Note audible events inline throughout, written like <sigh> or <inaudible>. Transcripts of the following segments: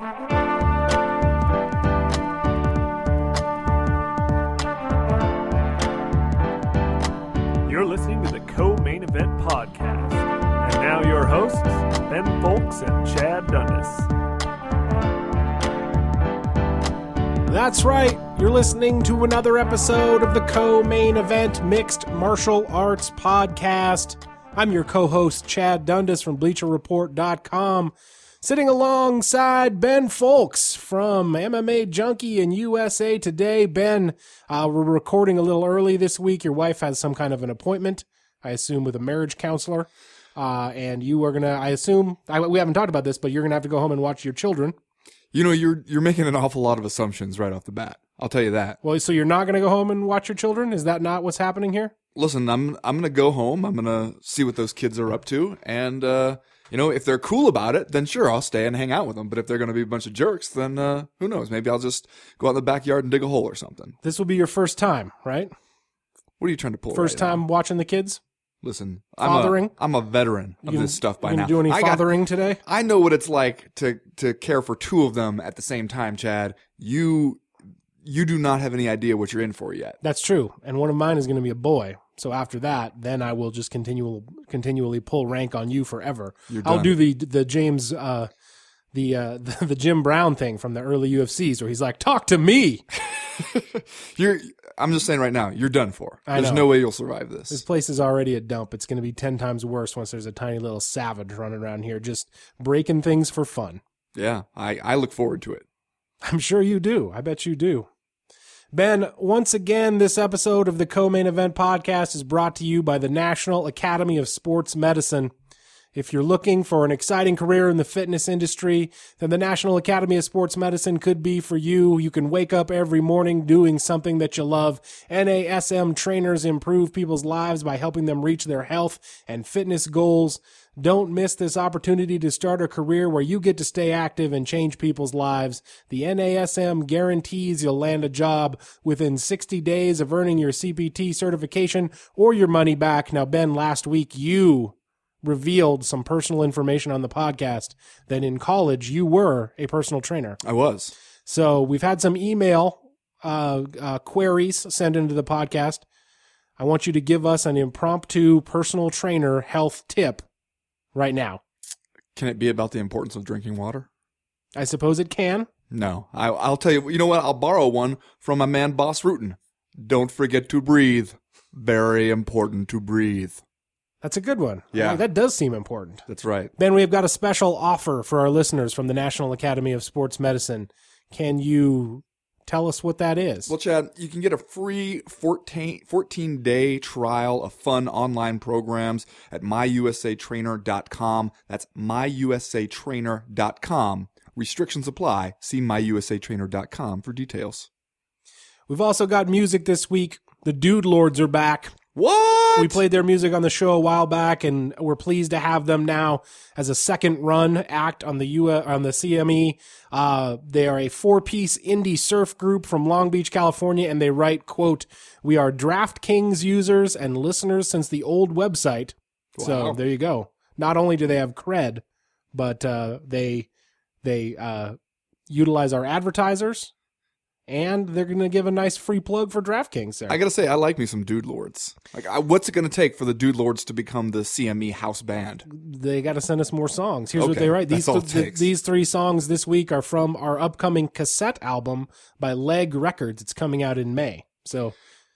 You're listening to the Co Main Event Podcast. And now your hosts, Ben Fowlkes and Chad Dundas. That's right. You're listening to another episode of the co main event mixed martial arts podcast. I'm your co host, Chad Dundas from BleacherReport.com, sitting alongside Ben Fowlkes from MMA Junkie and USA Today. Ben, uh, we're recording a little early this week. Your wife has some kind of an appointment, I assume, with a marriage counselor. Uh, and you are going to, I assume, I, we haven't talked about this, but you're going to have to go home and watch your children. You know, you're you're making an awful lot of assumptions right off the bat. I'll tell you that. Well, so you're not going to go home and watch your children? Is that not what's happening here? Listen, I'm I'm gonna go home. I'm gonna see what those kids are up to, and uh, you know, if they're cool about it, then sure, I'll stay and hang out with them. But if they're gonna be a bunch of jerks, then uh, who knows? Maybe I'll just go out in the backyard and dig a hole or something. This will be your first time, right? What are you trying to pull? First right now? time watching the kids? Listen, I'm A, I'm a veteran of You this stuff by now. do any I got- fathering today? I know what it's like to to care for two of them at the same time, Chad. You you do not have any idea what you're in for yet. That's true. And one of mine is going to be a boy. So after that, then I will just continual, continually pull rank on you forever. You're I'll do the the James uh the uh <laughs> the, the Jim Brown thing from the early UFCs where he's like, "Talk to me." <laughs> You're. I'm just saying right now, you're done for. There's no way you'll survive This this. place is already a dump. It's going to be 10 times worse once there's a tiny little savage running around here just breaking things for fun. Yeah, I I look forward to it. I'm sure you do. I bet you do. Ben, once again, this episode of the Co Main Event Podcast is brought to you by the National Academy of Sports Medicine. If you're looking for an exciting career in the fitness industry, then the National Academy of Sports Medicine could be for you. You can wake up every morning doing something that you love. NASM trainers improve people's lives by helping them reach their health and fitness goals. Don't miss this opportunity to start a career where you get to stay active and change people's lives. The NASM guarantees you'll land a job within 60 days of earning your CPT certification or your money back. Now, Ben, last week you revealed some personal information on the podcast that in college you were a personal trainer. I was. So we've had some email uh, uh, queries sent into the podcast. I want you to give us an impromptu personal trainer health tip right now. Can it be about the importance of drinking water? I suppose it can. No. I, I'll tell you. You know what? I'll borrow one from my man, Bas Rutten. Don't forget to breathe. Very important to breathe. That's a good one. Yeah. That does seem important. That's right. Ben, we have got a special offer for our listeners from the National Academy of Sports Medicine. Can you tell us what that is? Well, Chad, you can get a free 14, 14 day trial of fun online programs at myusatrainer.com. That's myusatrainer.com. Restrictions apply. See myusatrainer.com for details. We've also got music this week. The Dude Lords are back. What? We played their music on the show a while back, and we're pleased to have them now as a second run act on the U on the CME. Uh, they are a four piece indie surf group from Long Beach, California, and they write, "quote We are DraftKings users and listeners since the old website." So there you go. Not only do they have cred, but uh, they they uh, utilize our advertisers, and they're going to give a nice free plug for DraftKings. There. I gotta say, I like me some Dude Lords. Like, I, what's it gonna take for the Dude Lords to become the CME house band? they got to send us more songs. Here's what they write. These it th- these three songs this week are from our upcoming cassette album by Leg Records. It's coming out in May. So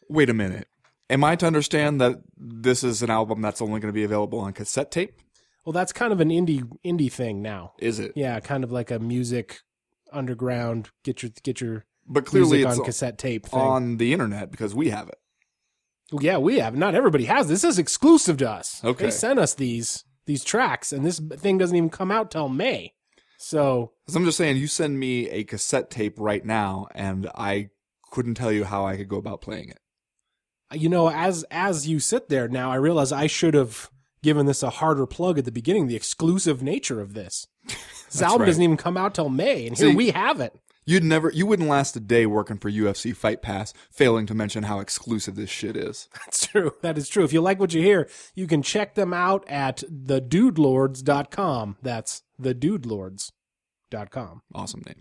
Wait a minute. Am I to understand that this is an album that's only going to be available on cassette tape? well, that's kind of an indie indie thing now. Is it? Yeah, kind of like a music underground. Get your get your But clearly, it's on cassette tape thing. on the internet because we have it. yeah, we have. Not everybody has. This is exclusive to us. Okay. they sent us these these tracks, and this thing doesn't even come out till May. So I'm just saying, you send me a cassette tape right now, and I couldn't tell you how I could go about playing it. Uh, you know, as as you sit there now, I realize I should have given this a harder plug at the beginning. The exclusive nature of this. <laughs> This album right. doesn't even come out till May, and here we have it. You'd never, you wouldn't last a day working for UFC Fight Pass, failing to mention how exclusive this shit is. <laughs> That's true. That is true. If you like what you hear, you can check them out at thedudelords.com. That's the Dude com. Awesome name.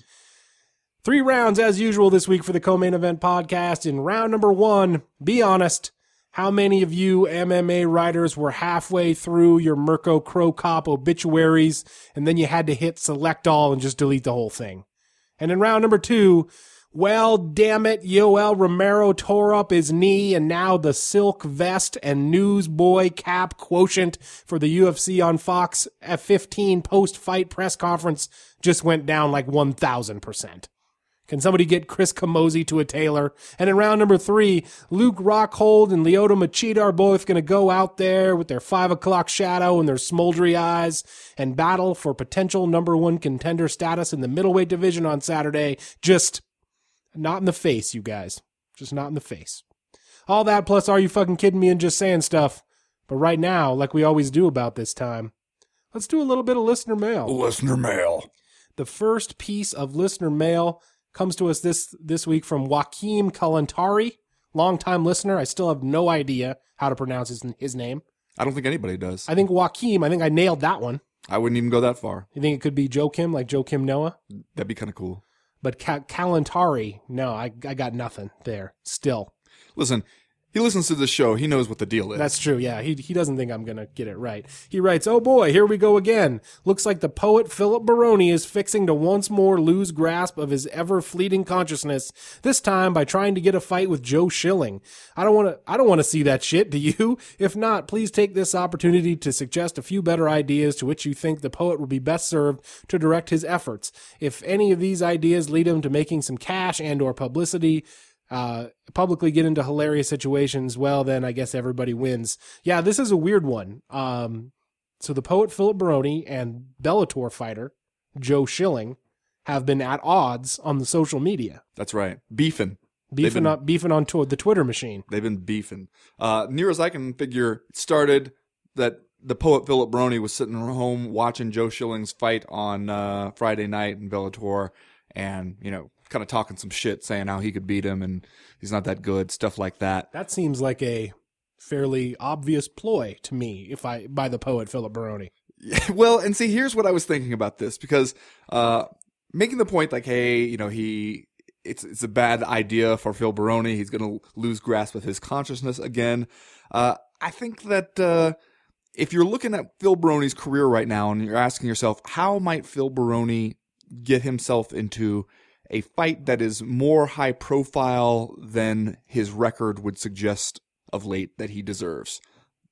Three rounds as usual this week for the co-main event podcast. In round number one, be honest. How many of you MMA writers were halfway through your Mirko Cro Cop obituaries and then you had to hit select all and just delete the whole thing? And in round number two, well, damn it, Yoel Romero tore up his knee and now the silk vest and newsboy cap quotient for the UFC on Fox F15 post-fight press conference just went down like 1000%. Can somebody get Chris Camozzi to a tailor? And in round number three, Luke Rockhold and Lyoto Machida are both going to go out there with their five o'clock shadow and their smoldery eyes and battle for potential number one contender status in the middleweight division on Saturday. Just not in the face, you guys. Just not in the face. All that plus are you fucking kidding me and just saying stuff. But right now, like we always do about this time, let's do a little bit of listener mail. Listener mail. The first piece of listener mail comes to us this this week from Joaquim Kalantari, longtime listener. I still have no idea how to pronounce his his name. I don't think anybody does. I think Joaquim. I think I nailed that one. I wouldn't even go that far. You think it could be Joe Kim, like Joe Kim Noah? That'd be kind of cool. But Ka- Kalantari, no, I I got nothing there. Still, Listen, he listens to the show. He knows what the deal is. That's true. Yeah, he he doesn't think I'm gonna get it right. He writes, "Oh boy, here we go again. Looks like the poet Philip Baroni is fixing to once more lose grasp of his ever fleeting consciousness. This time by trying to get a fight with Joe Schilling. I don't want to. I don't want to see that shit. Do you? If not, please take this opportunity to suggest a few better ideas to which you think the poet would be best served to direct his efforts. If any of these ideas lead him to making some cash and/or publicity." Uh, publicly get into hilarious situations, well, then I guess everybody wins. Yeah, this is a weird one. Um, so the poet Philip Baroni and Bellator fighter Joe Schilling have been at odds on the social media, That's right. Beefing. beefing been- on beefing on to- the Twitter machine. They've been beefing. Uh, near as I can figure, it started that the poet Philip Baroni was sitting home watching Joe Schilling's fight on uh, Friday night in Bellator, and you know, kind of talking some shit, saying how he could beat him and he's not that good, stuff like that. That seems like a fairly obvious ploy to me, if I by the poet Philip Baroni. <laughs> well, and see, here's what I was thinking about this because uh, making the point like, hey, you know, he it's it's a bad idea for Phil Baroni. He's going to lose grasp of his consciousness again. Uh, I think that uh, if you're looking at Phil Baroni's career right now and you're asking yourself, how might Phil Baroni get himself into a fight that is more high profile than his record would suggest of late that he deserves?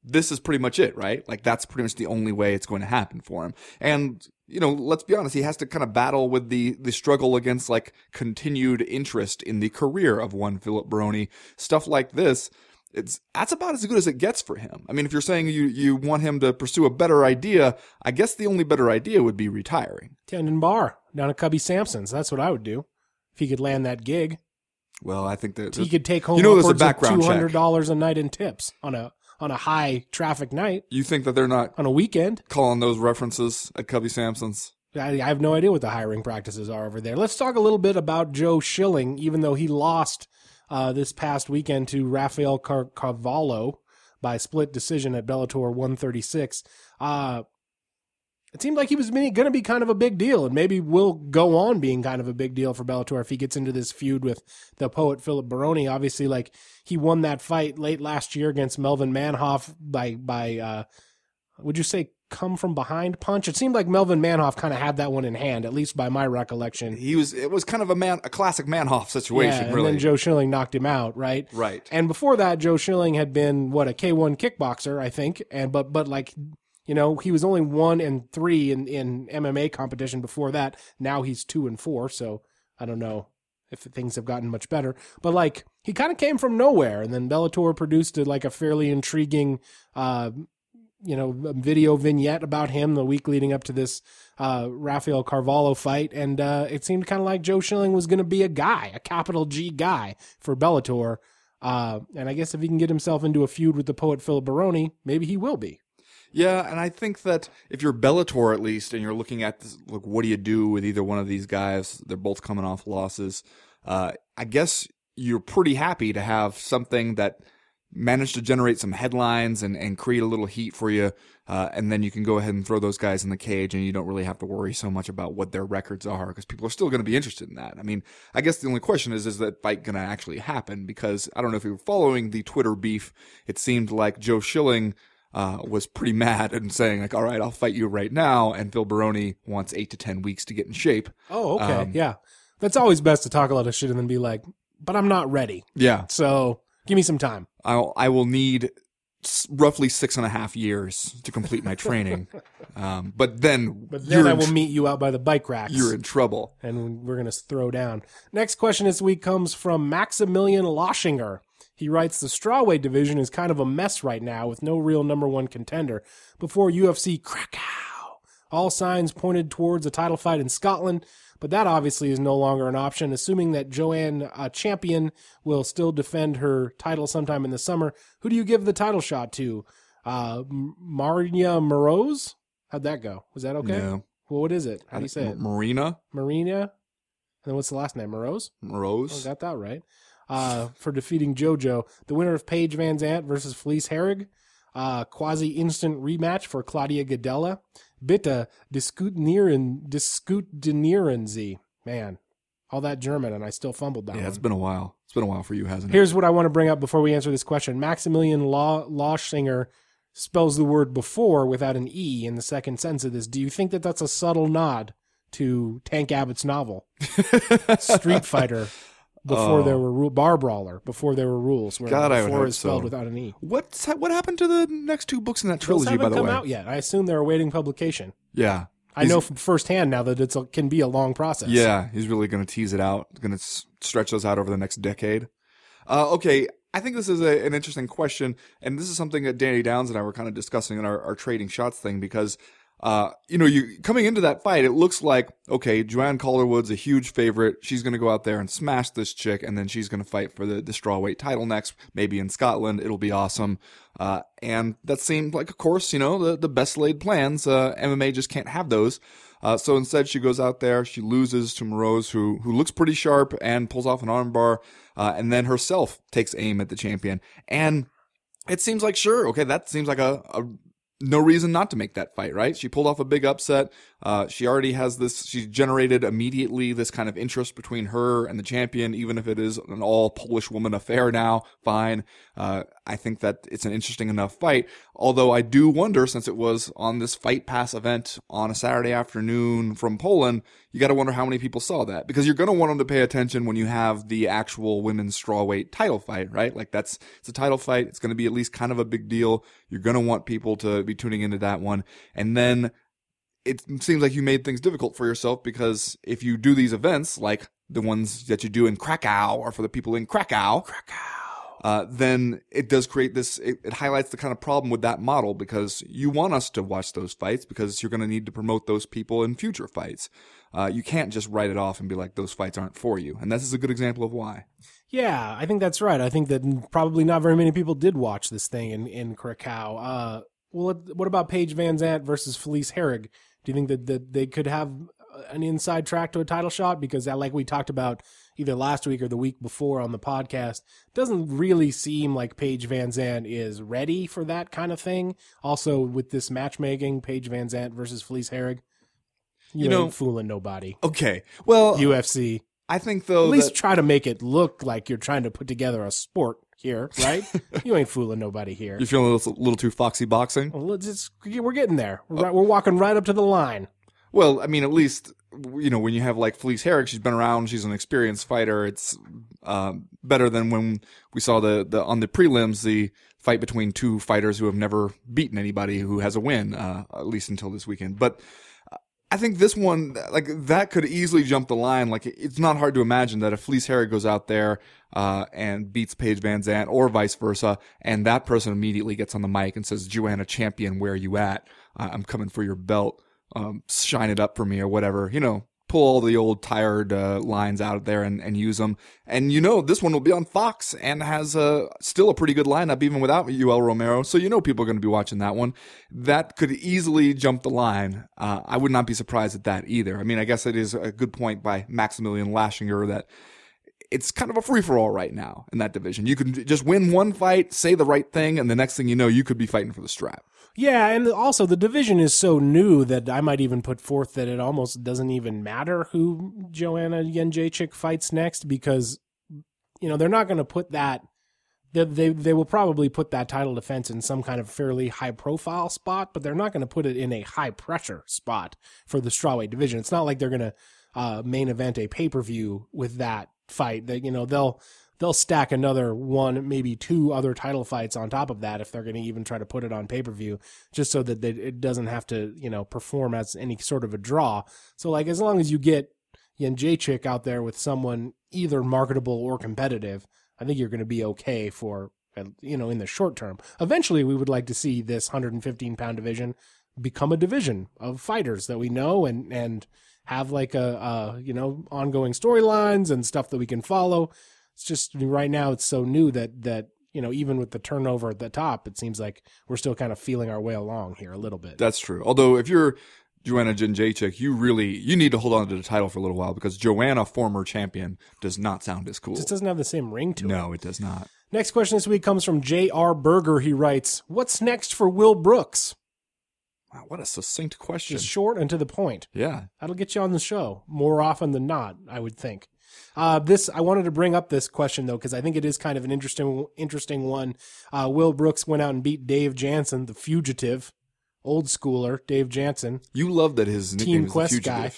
this is pretty much it, right? Like that's pretty much the only way it's going to happen for him. And you know, let's be honest, he has to kind of battle with the the struggle against like continued interest in the career of one Philip Baroni. Stuff like this, it's that's about as good as it gets for him. I mean, if you're saying you you want him to pursue a better idea, I guess the only better idea would be retiring. Tendon Bar down at Cubby Sampson's. That's what I would do if he could land that gig. Well, I think that he could take home You know there's a upwards of two hundred dollars a night in tips on a on a high traffic night you think that they're not on a weekend. calling those references at Cubby Sampson's. I, I have no idea what the hiring practices are over there. Let's talk a little bit about Joe Schilling, even though he lost uh, this past weekend to Rafael Car- Carvalho by split decision at Bellator 136. Uh, it seemed like he was going to be kind of a big deal, and maybe will go on being kind of a big deal for Bellator if he gets into this feud with the poet Philip Baroni. Obviously, like he won that fight late last year against Melvin Manhoff by by uh, would you say come from behind punch? It seemed like Melvin Manhoff kind of had that one in hand, at least by my recollection. He was it was kind of a man a classic Manhoff situation, yeah, and really. then Joe Schilling knocked him out, right? right. And before that, Joe Schilling had been what a K1 kickboxer, I think, and but but like you know he was only one and three in in MMA competition before that. Now he's two and four, so I don't know if things have gotten much better. But like he kind of came from nowhere, and then Bellator produced a, like a fairly intriguing. Uh, you know, video vignette about him the week leading up to this uh, Rafael Carvalho fight, and uh, it seemed kind of like Joe Schilling was going to be a guy, a capital G guy for Bellator. Uh, and I guess if he can get himself into a feud with the poet Philip Baroni, maybe he will be. Yeah, and I think that if you're Bellator at least, and you're looking at this, look, what do you do with either one of these guys? They're both coming off losses. Uh, I guess you're pretty happy to have something that manage to generate some headlines and, and create a little heat for you. Uh, and then you can go ahead and throw those guys in the cage and you don't really have to worry so much about what their records are because people are still going to be interested in that. I mean, I guess the only question is, is that fight going to actually happen? Because I don't know if you were following the Twitter beef. It seemed like Joe Schilling, uh, was pretty <laughs> mad and saying like, all right, I'll fight you right now. And Phil Baroni wants eight to 10 weeks to get in shape. Oh, okay. Um, yeah. That's always best to talk a lot of shit and then be like, but I'm not ready. Yeah. So give me some time. I'll, I will need s- roughly six and a half years to complete my training. <laughs> um, but then, but then I will tr- meet you out by the bike racks. you're in trouble. and we're going to throw down. Next question this week comes from Maximilian Loschinger. He writes The strawweight division is kind of a mess right now with no real number one contender. Before UFC Krakow, all signs pointed towards a title fight in Scotland, but that obviously is no longer an option. Assuming that Joanne uh, Champion will still defend her title sometime in the summer, who do you give the title shot to? Uh, Maria Moroz? How'd that go? Was that okay? No. Well, what is it? How do you say it? Marina Marina. And then what's the last name? Morose? Oh, Rose. got that right. Uh, for defeating JoJo. The winner of Paige Van Zant versus Felice Herrig. Uh, quasi instant rematch for Claudia Gadelha. Bitte diskutieren, diskutieren Sie. Man, all that German, and I still fumbled that yeah, one. it's been a while. It's been a while for you, hasn't it? Here's what I want to bring up before we answer this question. Maximilian Law spells the word before without an E in the second sentence of this. Do you think that that's a subtle nod to Tank Abbott's novel, <laughs> Street Fighter, before Oh. there were rule, Bar Brawler, before there were rules, where God, before is spelled so. without an E. What's ha- what happened to the next two books in that Those trilogy? haven't By the come way, out yet. I assume they're awaiting publication. yeah, I He's- know from firsthand now that it can be a long process. Yeah, he's really going to tease it out. Going to s- stretch those out over the next decade. Uh, okay, I think this is a, an interesting question, and this is something that Danny Downes and I were kind of discussing in our, our trading shots thing because, uh, you know, you coming into that fight, it looks like okay, Joanne Calderwood's a huge favorite. She's going to go out there and smash this chick, and then she's going to fight for the the strawweight title next, maybe in Scotland. It'll be awesome. Uh, and that seemed like, of course, you know, the the best laid plans. Uh, MMA just can't have those. Uh, so instead, she goes out there, she loses to Moroz, who who looks pretty sharp and pulls off an armbar, uh, and then herself takes aim at the champion. And it seems like sure, okay, that seems like a, a no reason not to make that fight, right? She pulled off a big upset. Uh, she already has this. She's generated immediately this kind of interest between her and the champion, even if it is an all Polish woman affair now. Fine. Uh, I think that it's an interesting enough fight. Although I do wonder, since it was on this Fight Pass event on a Saturday afternoon from Poland, you got to wonder how many people saw that because you're going to want them to pay attention when you have the actual women's strawweight title fight, right? Like that's it's a title fight. It's going to be at least kind of a big deal. You're going to want people to be tuning into that one, and then it seems like you made things difficult for yourself because if you do these events like the ones that you do in Krakow or for the people in Krakow, uh, then it does create this. It, it highlights the kind of problem with that model because you want us to watch those fights because you're going to need to promote those people in future fights. Uh, you can't just write it off and be like those fights aren't for you, and this is a good example of why. Yeah, I think that's right. I think that probably not very many people did watch this thing in in Krakow. Uh, well, what about Paige Van Zant versus Felice Herrig? Do you think that, that they could have an inside track to a title shot? Because that, like we talked about either last week or the week before on the podcast, doesn't really seem like Paige Van Zant is ready for that kind of thing. Also, with this matchmaking, Paige Van Zant versus Felice Herrig, you, You know- ain't fooling nobody. Okay, well, UFC. I think though At least that- try to make it look like you're trying to put together a sport here, right? <laughs> you ain't fooling nobody here. you're feeling a little, little too foxy boxing. Well, let's just, we're getting there. We're, right- we're walking right up to the line. Well, I mean, at least you know when you have like Felice Herrig, she's been around, she's an experienced fighter. It's um, better than when we saw the the on the prelims the fight between two fighters who have never beaten anybody who has a win, uh, at least until this weekend. But uh, I think this one, like that, could easily jump the line. Like it's not hard to imagine that if Felice Harry goes out there uh, and beats Paige Van Zant, or vice versa, and that person immediately gets on the mic and says, "Joanna Champion, where are you at? I'm coming for your belt." um, shine it up for me or whatever, you know, pull all the old tired uh, lines out of there and, and use them. And you know, this one will be on Fox and has uh, still a pretty good lineup even without Yoel Romero. So you know people are going to be watching that one. That could easily jump the line. Uh, I would not be surprised at that either. I mean, I guess it is a good point by Maximilian Lashinger that it's kind of a free for all right now in that division. You can just win one fight, say the right thing, and the next thing you know, you could be fighting for the strap. Yeah, and also the division is so new that I might even put forth that it almost doesn't even matter who Joanna Jędrzejczyk fights next because you know they're not going to put that. They, they they will probably put that title defense in some kind of fairly high profile spot, but they're not going to put it in a high pressure spot for the strawweight division. It's not like they're going to uh, main event a pay per view with that fight. That you know they'll they'll stack another one, maybe two other title fights on top of that if they're going to even try to put it on pay per view, just so that they, it doesn't have to, you know, perform as any sort of a draw. So, like, as long as you get Jędrzejczyk out there with someone either marketable or competitive, I think you're going to be okay for, you know, in the short term. Eventually, we would like to see this 115 pound division become a division of fighters that we know and, and, have like a, a you know ongoing storylines and stuff that we can follow it's just right now it's so new that that you know even with the turnover at the top, it seems like we're still kind of feeling our way along here a little bit. That's true. Although if you're Joanna Jędrzejczyk, you really you need to hold on to the title for a little while because Joanna, former champion, does not sound as cool. It just doesn't have the same ring to no, it. No, it does not. Next question this week comes from J.R. Berger. He writes, "What's next for Will Brooks?" Wow, what a succinct question. Just short and to the point. Yeah, that'll get you on the show more often than not. I would think. Uh, this I wanted to bring up this question though because I think it is kind of an interesting interesting one. Uh, Will Brooks went out and beat Dave Jansen, the fugitive, old schooler Dave Jansen. You love that his nickname Team is Quest the fugitive. guy.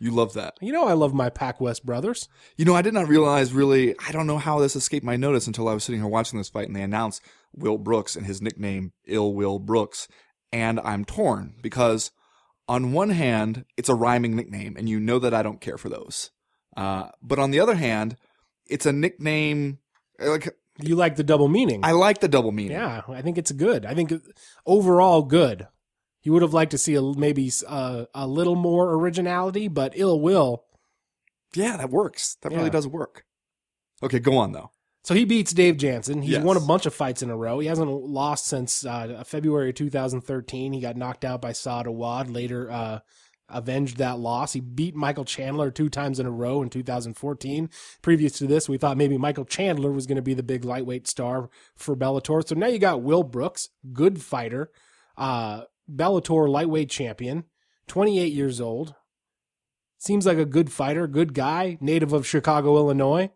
You love that. You know I love my Pac West brothers. You know, I did not realize really. I don't know how this escaped my notice until I was sitting here watching this fight, and they announced Will Brooks and his nickname Ill Will Brooks, and I'm torn because on one hand, it's a rhyming nickname, and you know that I don't care for those. Uh, but on the other hand, it's a nickname. Like You like the double meaning. I like the double meaning. yeah, I think it's good. I think overall good. You would have liked to see a, maybe a, a little more originality, but ill will. Yeah, that works. That Yeah. really does work. Okay, go on though. So he beats Dave Jansen. He's Yes. won a bunch of fights in a row. He hasn't lost since uh, February 2013. He got knocked out by Saad Awad. Later, uh, avenged that loss. He beat Michael Chandler two times in a row in 2014. Previous to this, we thought maybe Michael Chandler was going to be the big lightweight star for Bellator. So now you got Will Brooks, good fighter, uh, Bellator lightweight champion, 28 years old. Seems like a good fighter, good guy, native of Chicago, Illinois.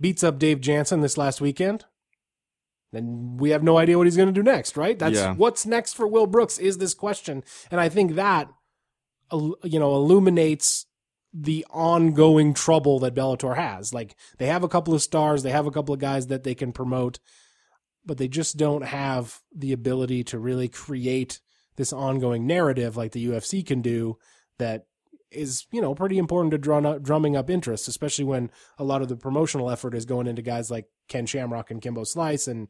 Beats up Dave Jansen this last weekend. And we have no idea what he's going to do next, right? That's Yeah. what's next for Will Brooks is this question. And I think that you know illuminates the ongoing trouble that Bellator has. Like they have a couple of stars, they have a couple of guys that they can promote, but they just don't have the ability to really create this ongoing narrative like the UFC can do that is, you know, pretty important to draw up, drumming up interest, especially when a lot of the promotional effort is going into guys like Ken Shamrock and Kimbo Slice and,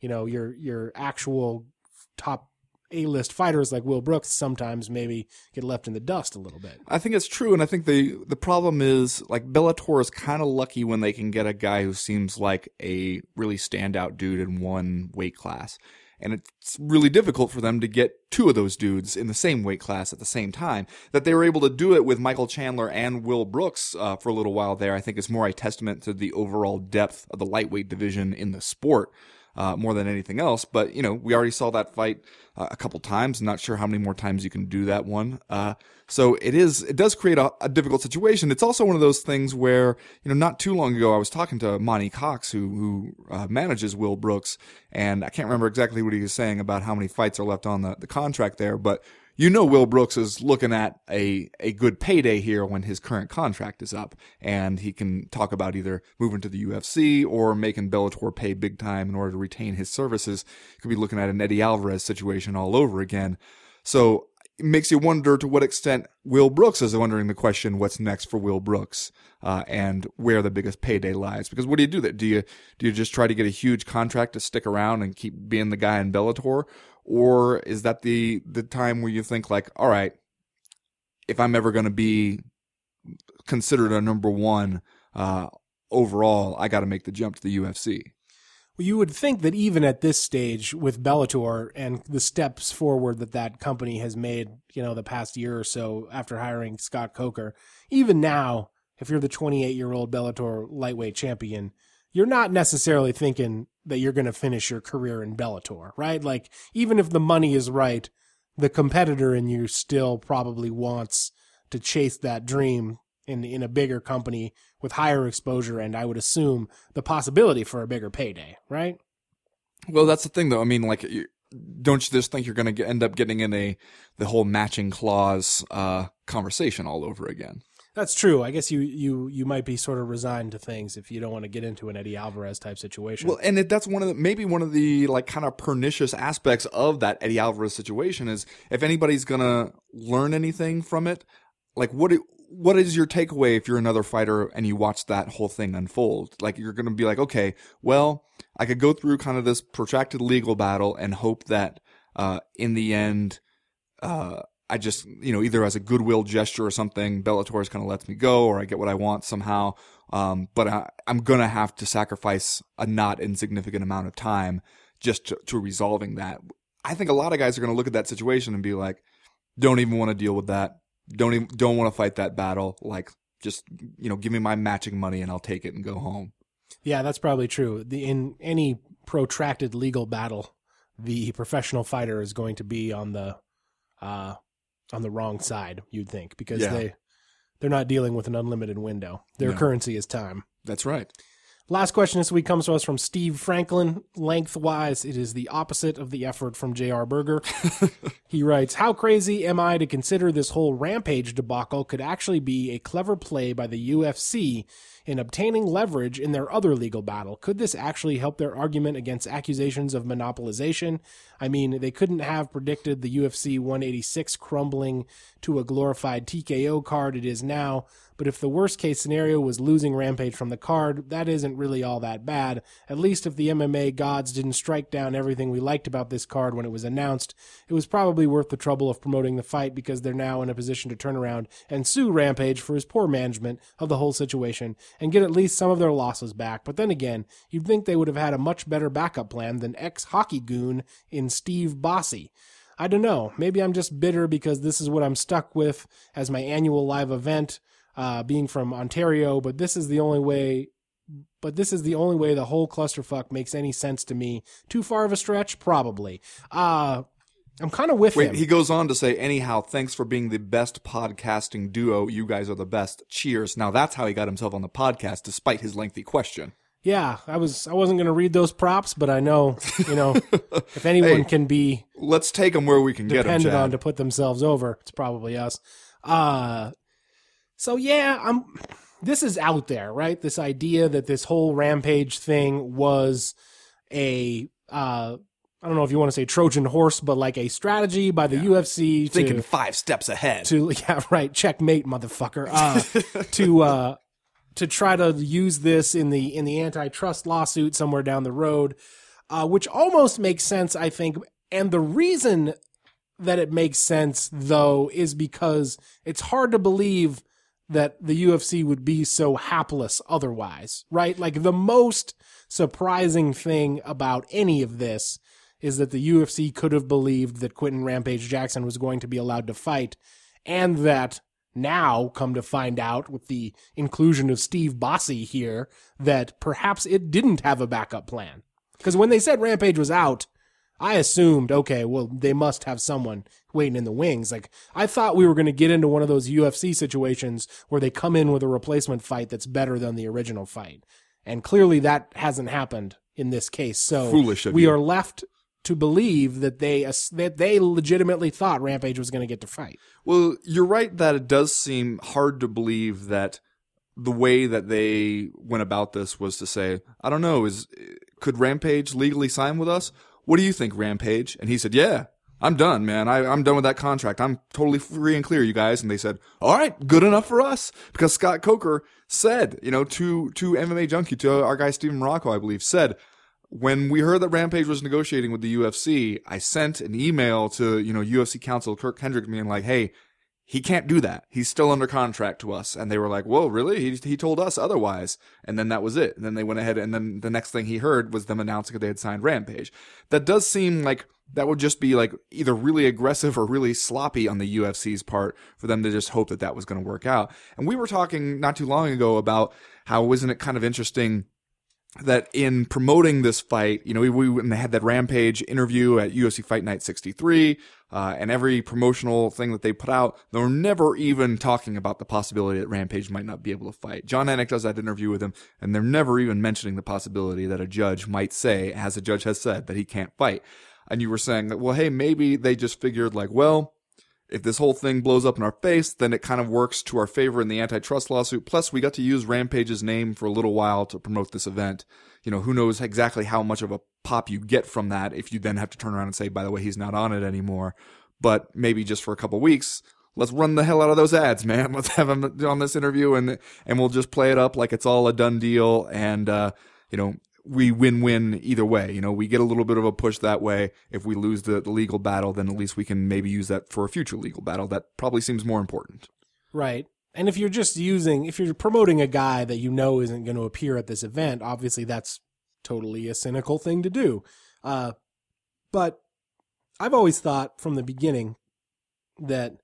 you know, your your actual top A-list fighters like Will Brooks sometimes maybe get left in the dust a little bit. I think it's true, and I think the the problem is like Bellator is kind of lucky when they can get a guy who seems like a really standout dude in one weight class, and it's really difficult for them to get two of those dudes in the same weight class at the same time. That they were able to do it with Michael Chandler and Will Brooks uh, for a little while there, I think is more a testament to the overall depth of the lightweight division in the sport uh, more than anything else. But you know, we already saw that fight uh, a couple times. Not sure how many more times you can do that one. Uh, so it is. It does create a, a, difficult situation. It's also one of those things where you know, not too long ago, I was talking to Monty Cox, who who uh, manages Will Brooks, and I can't remember exactly what he was saying about how many fights are left on the, the contract there, but you know Will Brooks is looking at a, a good payday here when his current contract is up, and he can talk about either moving to the UFC or making Bellator pay big time in order to retain his services. Could be looking at an Eddie Alvarez situation all over again. So it makes you wonder to what extent Will Brooks is wondering the question, what's next for Will Brooks, uh, and where the biggest payday lies. Because what do you do That Do you do you just try to get a huge contract to stick around and keep being the guy in Bellator? Or is that the the time where you think like all right if i'm ever going to be considered a number one uh, overall i got to make the jump to the ufc well, you would think that even at this stage with Bellator and the steps forward that that company has made, you know, the past year or so after hiring Scott Coker, even now, if you're the 28 year old Bellator lightweight champion, you're not necessarily thinking that you're going to finish your career in Bellator, right? Like, even if the money is right, the competitor in you still probably wants to chase that dream in in a bigger company with higher exposure and I would assume the possibility for a bigger payday, right? Well, that's the thing, though. I mean, like, you, don't you just think you're going to end up getting in a the whole matching clause uh, conversation all over again? That's true. I guess you you you might be sort of resigned to things if you don't want to get into an Eddie Alvarez type situation. Well, and it, that's one of the maybe one of the like kind of pernicious aspects of that Eddie Alvarez situation is if anybody's gonna learn anything from it, like what what is your takeaway if you're another fighter and you watch that whole thing unfold? Like you're gonna be like, okay, well, I could go through kind of this protracted legal battle and hope that uh, in the end. Uh, I just, you know, either as a goodwill gesture or something, Bellator kind of lets me go or I get what I want somehow. Um, but I, am going to have to sacrifice a not insignificant amount of time just to, to resolving that. I think a lot of guys are going to look at that situation and be like, don't even want to deal with that. Don't even, don't want to fight that battle. Like, just, you know, give me my matching money and I'll take it and go home. Yeah, that's probably true. The, in any protracted legal battle, the professional fighter is going to be on the, uh, on the wrong side, you'd think, because Yeah. they they're not dealing with an unlimited window. Their No. currency is time. That's right. Last question this week comes to us from Steve Franklin. Lengthwise, it is the opposite of the effort from J.R. Berger. <laughs> he writes, How crazy am I to consider this whole rampage debacle could actually be a clever play by the UFC in obtaining leverage in their other legal battle? Could this actually help their argument against accusations of monopolization? I mean, they couldn't have predicted the UFC 186 crumbling to a glorified TKO card it is now, but if the worst case scenario was losing Rampage from the card, that isn't really all that bad. At least if the MMA gods didn't strike down everything we liked about this card when it was announced, it was probably worth the trouble of promoting the fight because they're now in a position to turn around and sue Rampage for his poor management of the whole situation and get at least some of their losses back. But then again, you'd think they would have had a much better backup plan than ex hockey goon in Steve Bossé. I don't know. Maybe I'm just bitter because this is what I'm stuck with as my annual live event, uh, being from Ontario. But this is the only way. But this is the only way the whole clusterfuck makes any sense to me. Too far of a stretch, probably. Uh, I'm kind of with Wait, him. he goes on to say, anyhow, thanks for being the best podcasting duo. You guys are the best. Cheers. Now that's how he got himself on the podcast, despite his lengthy question. yeah, I was. I wasn't going to read those props, but I know, you know, <laughs> if anyone Hey. can be Let's take them where we can get depended on to put themselves over. It's probably us. Uh so yeah, I'm this is out there, right? This idea that this whole rampage thing was a uh I don't know if you want to say Trojan horse, but like a strategy by the UFC to Thinking five steps ahead. to <laughs> yeah right checkmate motherfucker uh <laughs> to uh to try to use this in the in the antitrust lawsuit somewhere down the road uh which almost makes sense i think and the reason that it makes sense though is because it's hard to believe that the UFC would be so hapless otherwise, right? Like the most surprising thing about any of this is that the UFC could have believed that Quentin Rampage Jackson was going to be allowed to fight and that now come to find out with the inclusion of Steve Bossé here that perhaps it didn't have a backup plan. Because when they said Rampage was out, I assumed, okay, well, they must have someone waiting in the wings. Like, I thought we were going to get into one of those UFC situations where they come in with a replacement fight that's better than the original fight. And clearly that hasn't happened in this case. So Foolish of we you. are left to believe that they that they legitimately thought Rampage was going to get to fight. Well, you're right that it does seem hard to believe that the way that they went about this was to say, I don't know, is could Rampage legally sign with us? What do you think, Rampage? And he said, Yeah, I'm done, man. I, I'm done with that contract. I'm totally free and clear, you guys. And they said, All right, good enough for us. Because Scott Coker said, you know, to to MMA Junkie, to our guy Steven Marrocco, I believe, said, when we heard that Rampage was negotiating with the UFC, I sent an email to, you know, UFC counsel Kirk Hendrick being like, hey, he can't do that. He's still under contract to us. And they were like, whoa, really? He, he told us otherwise. And then that was it. And then they went ahead and then the next thing he heard was them announcing that they had signed Rampage. That does seem like that would just be like either really aggressive or really sloppy on the UFC's part for them to just hope that that was going to work out. And we were talking not too long ago about how wasn't it kind of interesting that in promoting this fight, you know, we, we had that Rampage interview at UFC Fight Night 63, uh, and every promotional thing that they put out, they were never even talking about the possibility that Rampage might not be able to fight. Jon Anik does that interview with him, and they're never even mentioning the possibility that a judge might say, as a judge has said, that he can't fight. And you were saying that, well, hey, maybe they just figured like, well, if this whole thing blows up in our face, then it kind of works to our favor in the antitrust lawsuit. Plus, we got to use Rampage's name for a little while to promote this event. You know, who knows exactly how much of a pop you get from that if you then have to turn around and say, by the way, he's not on it anymore. But maybe just for a couple weeks, let's run the hell out of those ads, man. <laughs> Let's have him on this interview and, and we'll just play it up like it's all a done deal. And, uh, you know, we win-win either way. You know, we get a little bit of a push that way. If we lose the, the, legal battle, then at least we can maybe use that for a future legal battle. That probably seems more important. Right. And if you're just using, if you're promoting a guy that you know isn't going to appear at this event, obviously that's totally a cynical thing to do. Uh, but I've always thought from the beginning that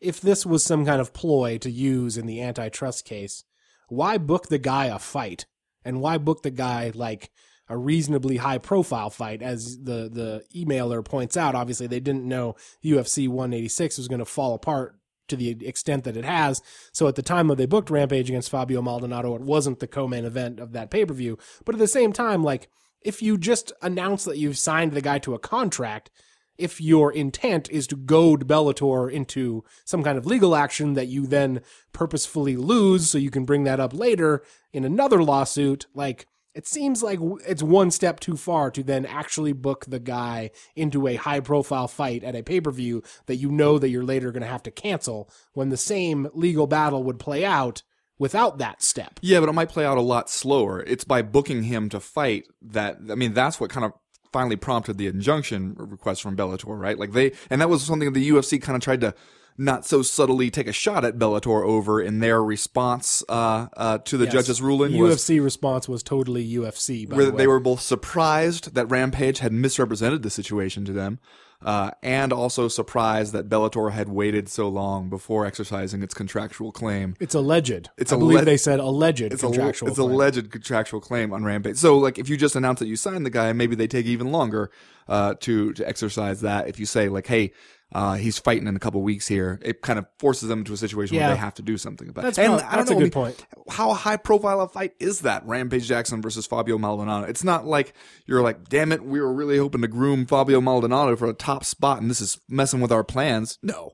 if this was some kind of ploy to use in the antitrust case, why book the guy a fight? And why book the guy like a reasonably high profile fight? As the, the emailer points out, obviously they didn't know UFC 186 was going to fall apart to the extent that it has. So at the time that they booked Rampage against Fabio Maldonado, it wasn't the co-main event of that pay-per-view. But at the same time, like, if you just announce that you've signed the guy to a contract, if your intent is to goad Bellator into some kind of legal action that you then purposefully lose so you can bring that up later in another lawsuit, like it seems like it's one step too far to then actually book the guy into a high profile fight at a pay per view that you know that you're later going to have to cancel when the same legal battle would play out without that step. Yeah, but it might play out a lot slower. It's by booking him to fight that, I mean, that's what kind of finally prompted the injunction request from Bellator, right? Like they, and that was something that the UFC kind of tried to not so subtly take a shot at Bellator over in their response uh, uh, to the Yes. judge's ruling. The was- UFC response was totally UFC. By where the way. they were both surprised that Rampage had misrepresented the situation to them, uh, and also surprised that Bellator had waited so long before exercising its contractual claim. It's alleged. It's I believe alleged- they said alleged It's a contractual. it's claim. alleged contractual claim on Rampage. So like if you just announce that you signed the guy, maybe they take even longer uh, to to exercise that. If you say like, hey. Uh, he's fighting in a couple weeks here. It kind of forces them into a situation Yeah. where they have to do something about That's it. And prob- I don't that's a know, I good point. How high profile a fight is that? Rampage Jackson versus Fabio Maldonado. It's not like you're like, damn it, we were really hoping to groom Fabio Maldonado for a top spot, and this is messing with our plans. No,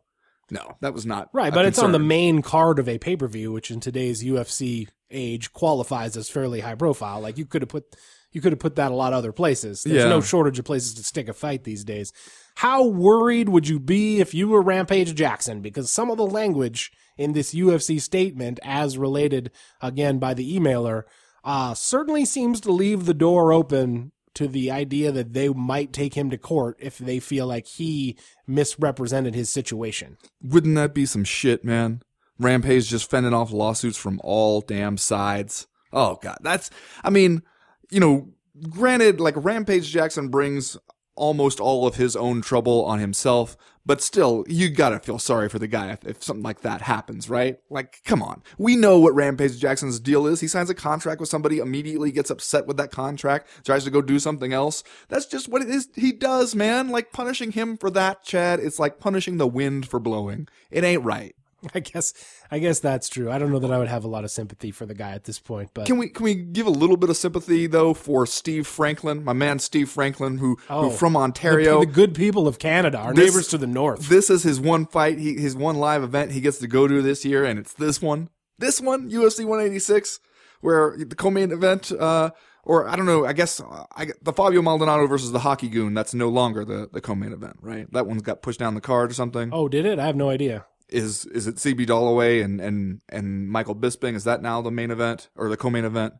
no, that was not Right, a but it's on the main card of a pay per view, which in today's UFC age qualifies as fairly high profile. Like you could have put you could have put that a lot of other places. There's Yeah. no shortage of places to stick a fight these days. How worried would you be if you were Rampage Jackson? Because some of the language in this UFC statement, as related again by the emailer, uh, certainly seems to leave the door open to the idea that they might take him to court if they feel like he misrepresented his situation. Wouldn't that be some shit, man? Rampage just fending off lawsuits from all damn sides. Oh god, that's I mean, you know, granted like Rampage Jackson brings almost all of his own trouble on himself, but still you got to feel sorry for the guy if, if something like that happens, right? Like come on. We know what Rampage Jackson's deal is. He signs a contract with somebody, immediately gets upset with that contract, tries to go do something else. That's just what it is he does, man. Like punishing him for that, Chad, it's like punishing the wind for blowing. It ain't right. <laughs> I guess I guess that's true. I don't know that I would have a lot of sympathy for the guy at this point, but Can we can we give a little bit of sympathy though for Steve Franklin, my man Steve Franklin, who Oh, who from Ontario. the good people of Canada, our This- neighbors to the north. this is his one fight, he, his one live event he gets to go to this year, and it's this one, this one, UFC 186, where the co-main event, uh, or I don't know, I guess uh, I, the Fabio Maldonado versus the Hockey Goon. That's no longer the the co-main event, right? That one's got pushed down the card or something. oh, did it? I have no idea. Is is it CB Dollaway and and and Michael Bisping? Is that now the main event or the co-main event?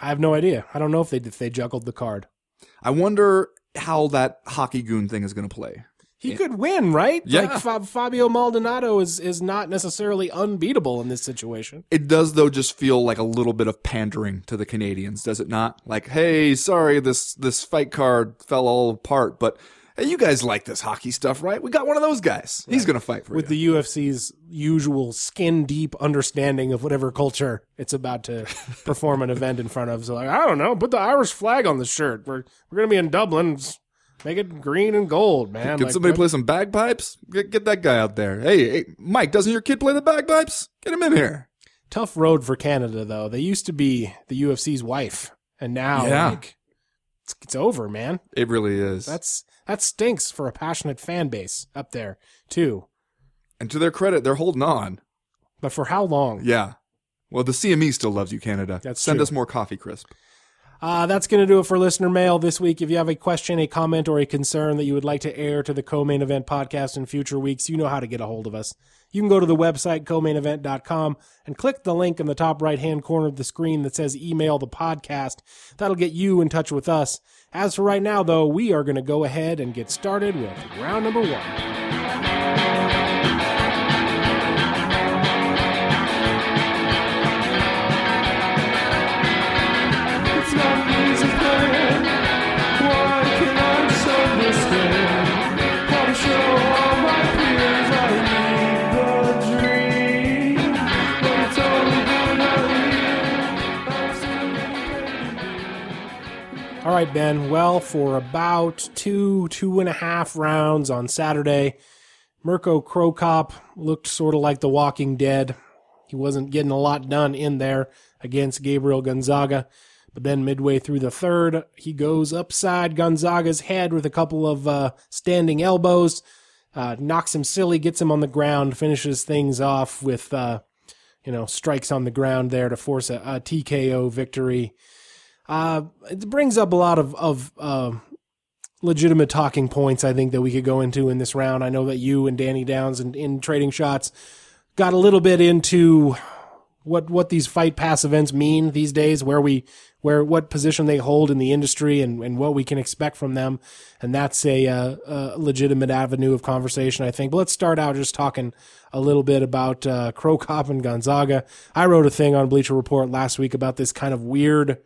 I have no idea. I don't know if they if they juggled the card. I wonder how that hockey goon thing is going to play. He could win, right? Yeah. Like Fa- Fabio Maldonado is is not necessarily unbeatable in this situation. It does though just feel like a little bit of pandering to the Canadians, does it not? Like, hey, sorry this this fight card fell all apart, but hey, you guys like this hockey stuff, right? We got one of those guys. He's gonna fight for it. With you. the UFC's usual skin deep understanding of whatever culture it's about to <laughs> perform an event in front of. So like, I don't know, put the Irish flag on the shirt. We're we're gonna be in Dublin. Make it green and gold, man. Can Like, somebody play some bagpipes? Get, get that guy out there. Hey, hey, Mike, doesn't your kid play the bagpipes? Get him in here. Tough road for Canada, though. They used to be the UFC's wife, and now Yeah. like, it's, it's over, man. It really is. That's that stinks for a passionate fan base up there too. and to their credit, they're holding on. But for how long? Yeah. Well, the CME still loves you, Canada. That's Send true. us more coffee crisp. Uh, that's going to do it for listener mail this week. If you have a question, a comment, or a concern that you would like to air to the co-main event podcast in future weeks, you know how to get a hold of us. You can go to the website co-mainevent.com and click the link in the top right-hand corner of the screen that says email the podcast. That'll get you in touch with us. As for right now, though, we are going to go ahead and get started with round number one. All right, Ben. Well, for about two, two and a half rounds on Saturday, Mirko Cro Cop looked sort of like the Walking Dead. He wasn't getting a lot done in there against Gabriel Gonzaga. But then midway through the third, he goes upside Gonzaga's head with a couple of uh, standing elbows, uh, knocks him silly, gets him on the ground, finishes things off with, uh, you know, strikes on the ground there to force a, a TKO victory. Uh, it brings up a lot of of uh, legitimate talking points. I think that we could go into in this round. I know that you and Danny Downes and in trading shots got a little bit into what what these fight pass events mean these days, where we where what position they hold in the industry, and, and what we can expect from them, and that's a, uh, a legitimate avenue of conversation, I think. But let's start out just talking a little bit about uh, Cro Cop and Gonzaga. I wrote a thing on Bleacher Report last week about this kind of weird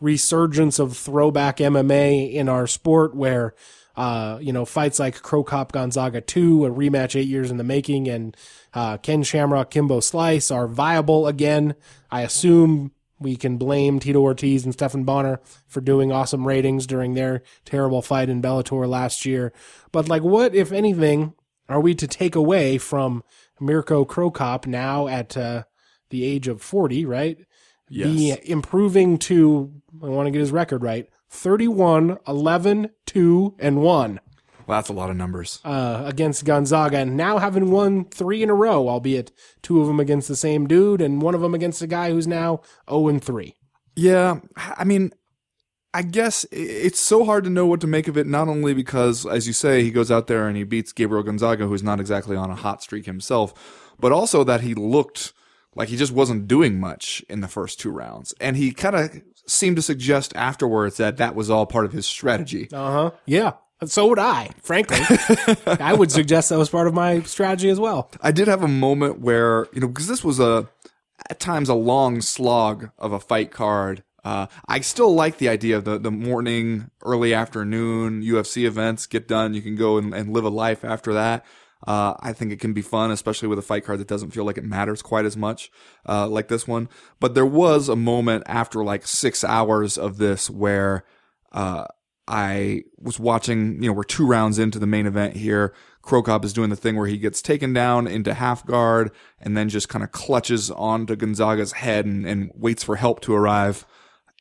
resurgence of throwback MMA in our sport where uh, you know, fights like Cro Cop Gonzaga 2, a rematch eight years in the making, and uh, Ken Shamrock Kimbo Slice are viable again. I assume we can blame Tito Ortiz and Stephan Bonnar for doing awesome ratings during their terrible fight in Bellator last year. But like, what, if anything, are we to take away from Mirko Cro Cop now at uh, the age of 40, right? Be improving to, I want to get his record right, 31, 11, 2, and 1 Well, that's a lot of numbers. uh, against Gonzaga, and now having won three in a row, albeit two of them against the same dude, and one of them against a guy who's now 0 and 3. Yeah, I mean, I guess it's so hard to know what to make of it. Not only because, as you say, he goes out there and he beats Gabriel Gonzaga, who's not exactly on a hot streak himself, but also that he looked like he just wasn't doing much in the first two rounds, and he kind of seemed to suggest afterwards that that was all part of his strategy. Uh huh. Yeah. So would I, frankly. <laughs> I would suggest that was part of my strategy as well. I did have a moment where, you know, because this was a, at times a long slog of a fight card. Uh, I still like the idea of the, the morning, early afternoon UFC events get done. You can go and, and live a life after that. Uh, I think it can be fun, especially with a fight card that doesn't feel like it matters quite as much, uh, like this one. But there was a moment after like six hours of this where, uh, I was watching, you know, we're two rounds into the main event here. Cro Cop is doing the thing where he gets taken down into half guard and then just kind of clutches onto Gonzaga's head and, and waits for help to arrive.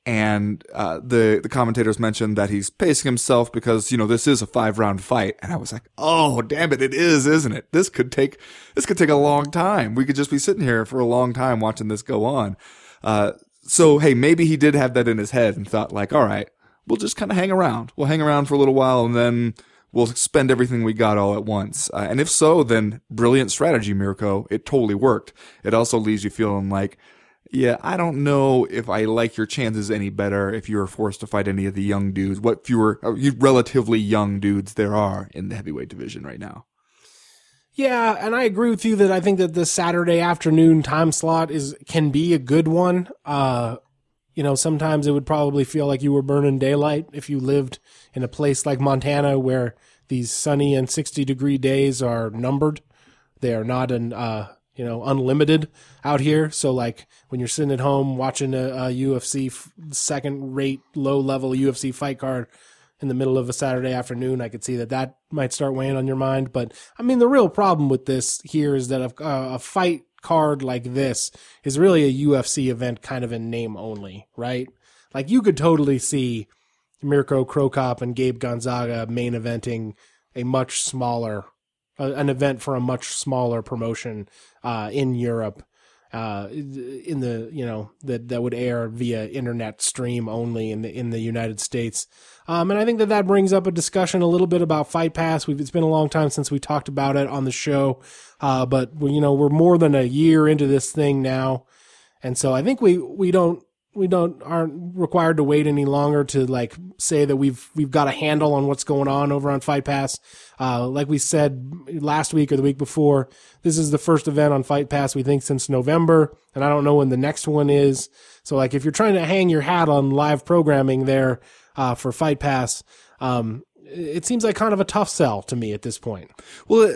And uh, the the commentators mentioned that he's pacing himself because you know this is a five round fight, and I was like, oh damn it, it is, isn't it? This could take this could take a long time. We could just be sitting here for a long time watching this go on. Uh, so hey, maybe he did have that in his head and thought like, all right, we'll just kind of hang around. We'll hang around for a little while and then we'll spend everything we got all at once. Uh, and if so, then brilliant strategy, Mirko. It totally worked. It also leaves you feeling like, Yeah, I don't know if I like your chances any better if you were forced to fight any of the young dudes. What fewer, uh, relatively young dudes there are in the heavyweight division right now. Yeah, and I agree with you that I think that the Saturday afternoon time slot is can be a good one. Uh, you know, sometimes it would probably feel like you were burning daylight if you lived in a place like Montana where these sunny and 60 degree days are numbered. They are not an, uh, you know, unlimited out here. So like when you're sitting at home watching a, a UFC f- second rate low level UFC fight card in the middle of a Saturday afternoon, I could see that that might start weighing on your mind. But I mean, the real problem with this here is that a, a fight card like this is really a UFC event kind of in name only, right? Like you could totally see Mirko Cro Cop and Gabe Gonzaga main eventing a much smaller, uh, an event for a much smaller promotion uh, in Europe, uh, in the you know that that would air via internet stream only in the in the United States. Um, and I think that that brings up a discussion a little bit about Fight Pass. We've, it's been a long time since we talked about it on the show, uh, but we, you know we're more than a year into this thing now, and so I think we we don't we don't aren't required to wait any longer to like say that we've we've got a handle on what's going on over on Fight Pass. Uh, like we said last week or the week before, this is the first event on Fight Pass we think since November, and I don't know when the next one is. So like if you're trying to hang your hat on live programming there uh, for Fight Pass, um, it seems like kind of a tough sell to me at this point. Well,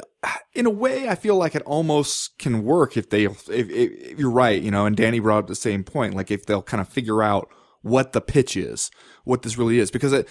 in a way, I feel like it almost can work if they, if, if, if you're right, you know, and Danny brought up the same point, like if they'll kind of figure out what the pitch is, what this really is, because it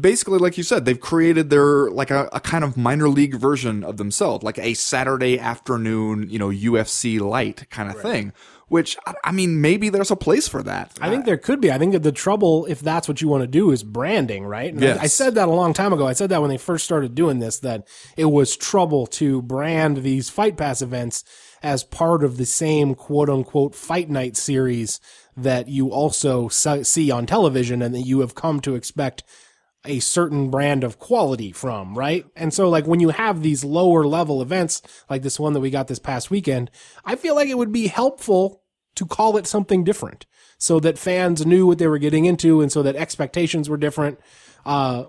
basically, like you said, they've created their, like a, a kind of minor league version of themselves, like a Saturday afternoon, you know, UFC light kind of thing, which, I- I mean, maybe there's a place for that. I think there could be. I think that the trouble, if that's what you want to do, is branding, right? And I- Yes. I, said that a long time ago. I said that when they first started doing this, that it was trouble to brand these Fight Pass events as part of the same quote unquote Fight Night series that you also see on television and that you have come to expect a certain brand of quality from, right? And so like when you have these lower level events like this one that we got this past weekend, I feel like it would be helpful to call it something different so that fans knew what they were getting into and so that expectations were different. Uh,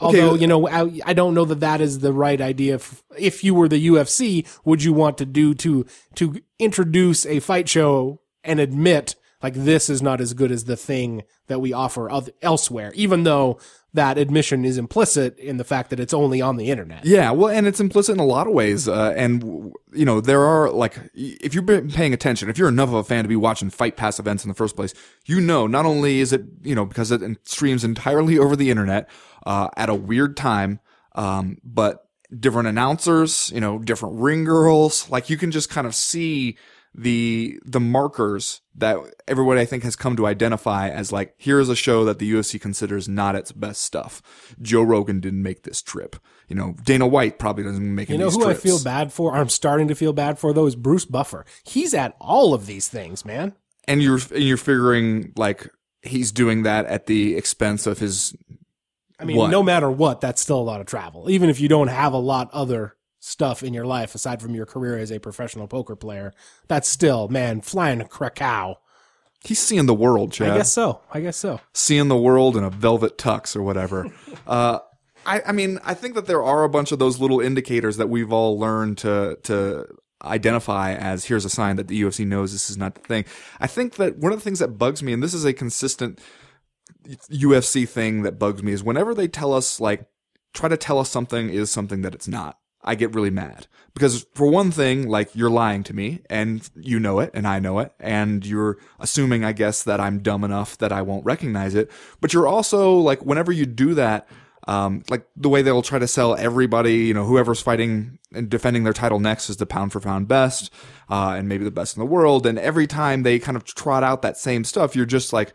although, you know, I, I don't know that that is the right idea. If, if you were the UFC, would you want to do to, to introduce a fight show and admit like this is not as good as the thing that we offer elsewhere, even though that admission is implicit in the fact that it's only on the internet. Yeah, well, and it's implicit in a lot of ways. Uh, and you know, there are like, if you've been paying attention, if you're enough of a fan to be watching Fight Pass events in the first place, you know, not only is it, you know, because it streams entirely <laughs> over the internet, uh, at a weird time, um, but different announcers, you know, different ring girls, like you can just kind of see the the markers that everybody I think has come to identify as like here's a show that the UFC considers not its best stuff. Joe Rogan didn't make this trip. You know, Dana White probably doesn't make You know who trips. I feel bad for? I'm starting to feel bad for though is Bruce Buffer. He's at all of these things, man. And you're and you're figuring like he's doing that at the expense of his I mean, What? no matter what, that's still a lot of travel. Even if you don't have a lot other stuff in your life aside from your career as a professional poker player, that's still, man, flying to Krakow. he's seeing the world, Chad. I guess so. I guess so. seeing the world in a velvet tux or whatever. <laughs> uh, I, I mean, I think that there are a bunch of those little indicators that we've all learned to to identify as here's a sign that the UFC knows this is not the thing. I think that one of the things that bugs me, and this is a consistent UFC thing that bugs me, is whenever they tell us like try to tell us something is something that it's not. I get really mad because for one thing, like you're lying to me and you know it and I know it and you're assuming, I guess, that I'm dumb enough that I won't recognize it. But you're also like, whenever you do that, um, like the way they'll try to sell everybody, you know, whoever's fighting and defending their title next is the pound for pound best, uh, and maybe the best in the world. And every time they kind of trot out that same stuff, you're just like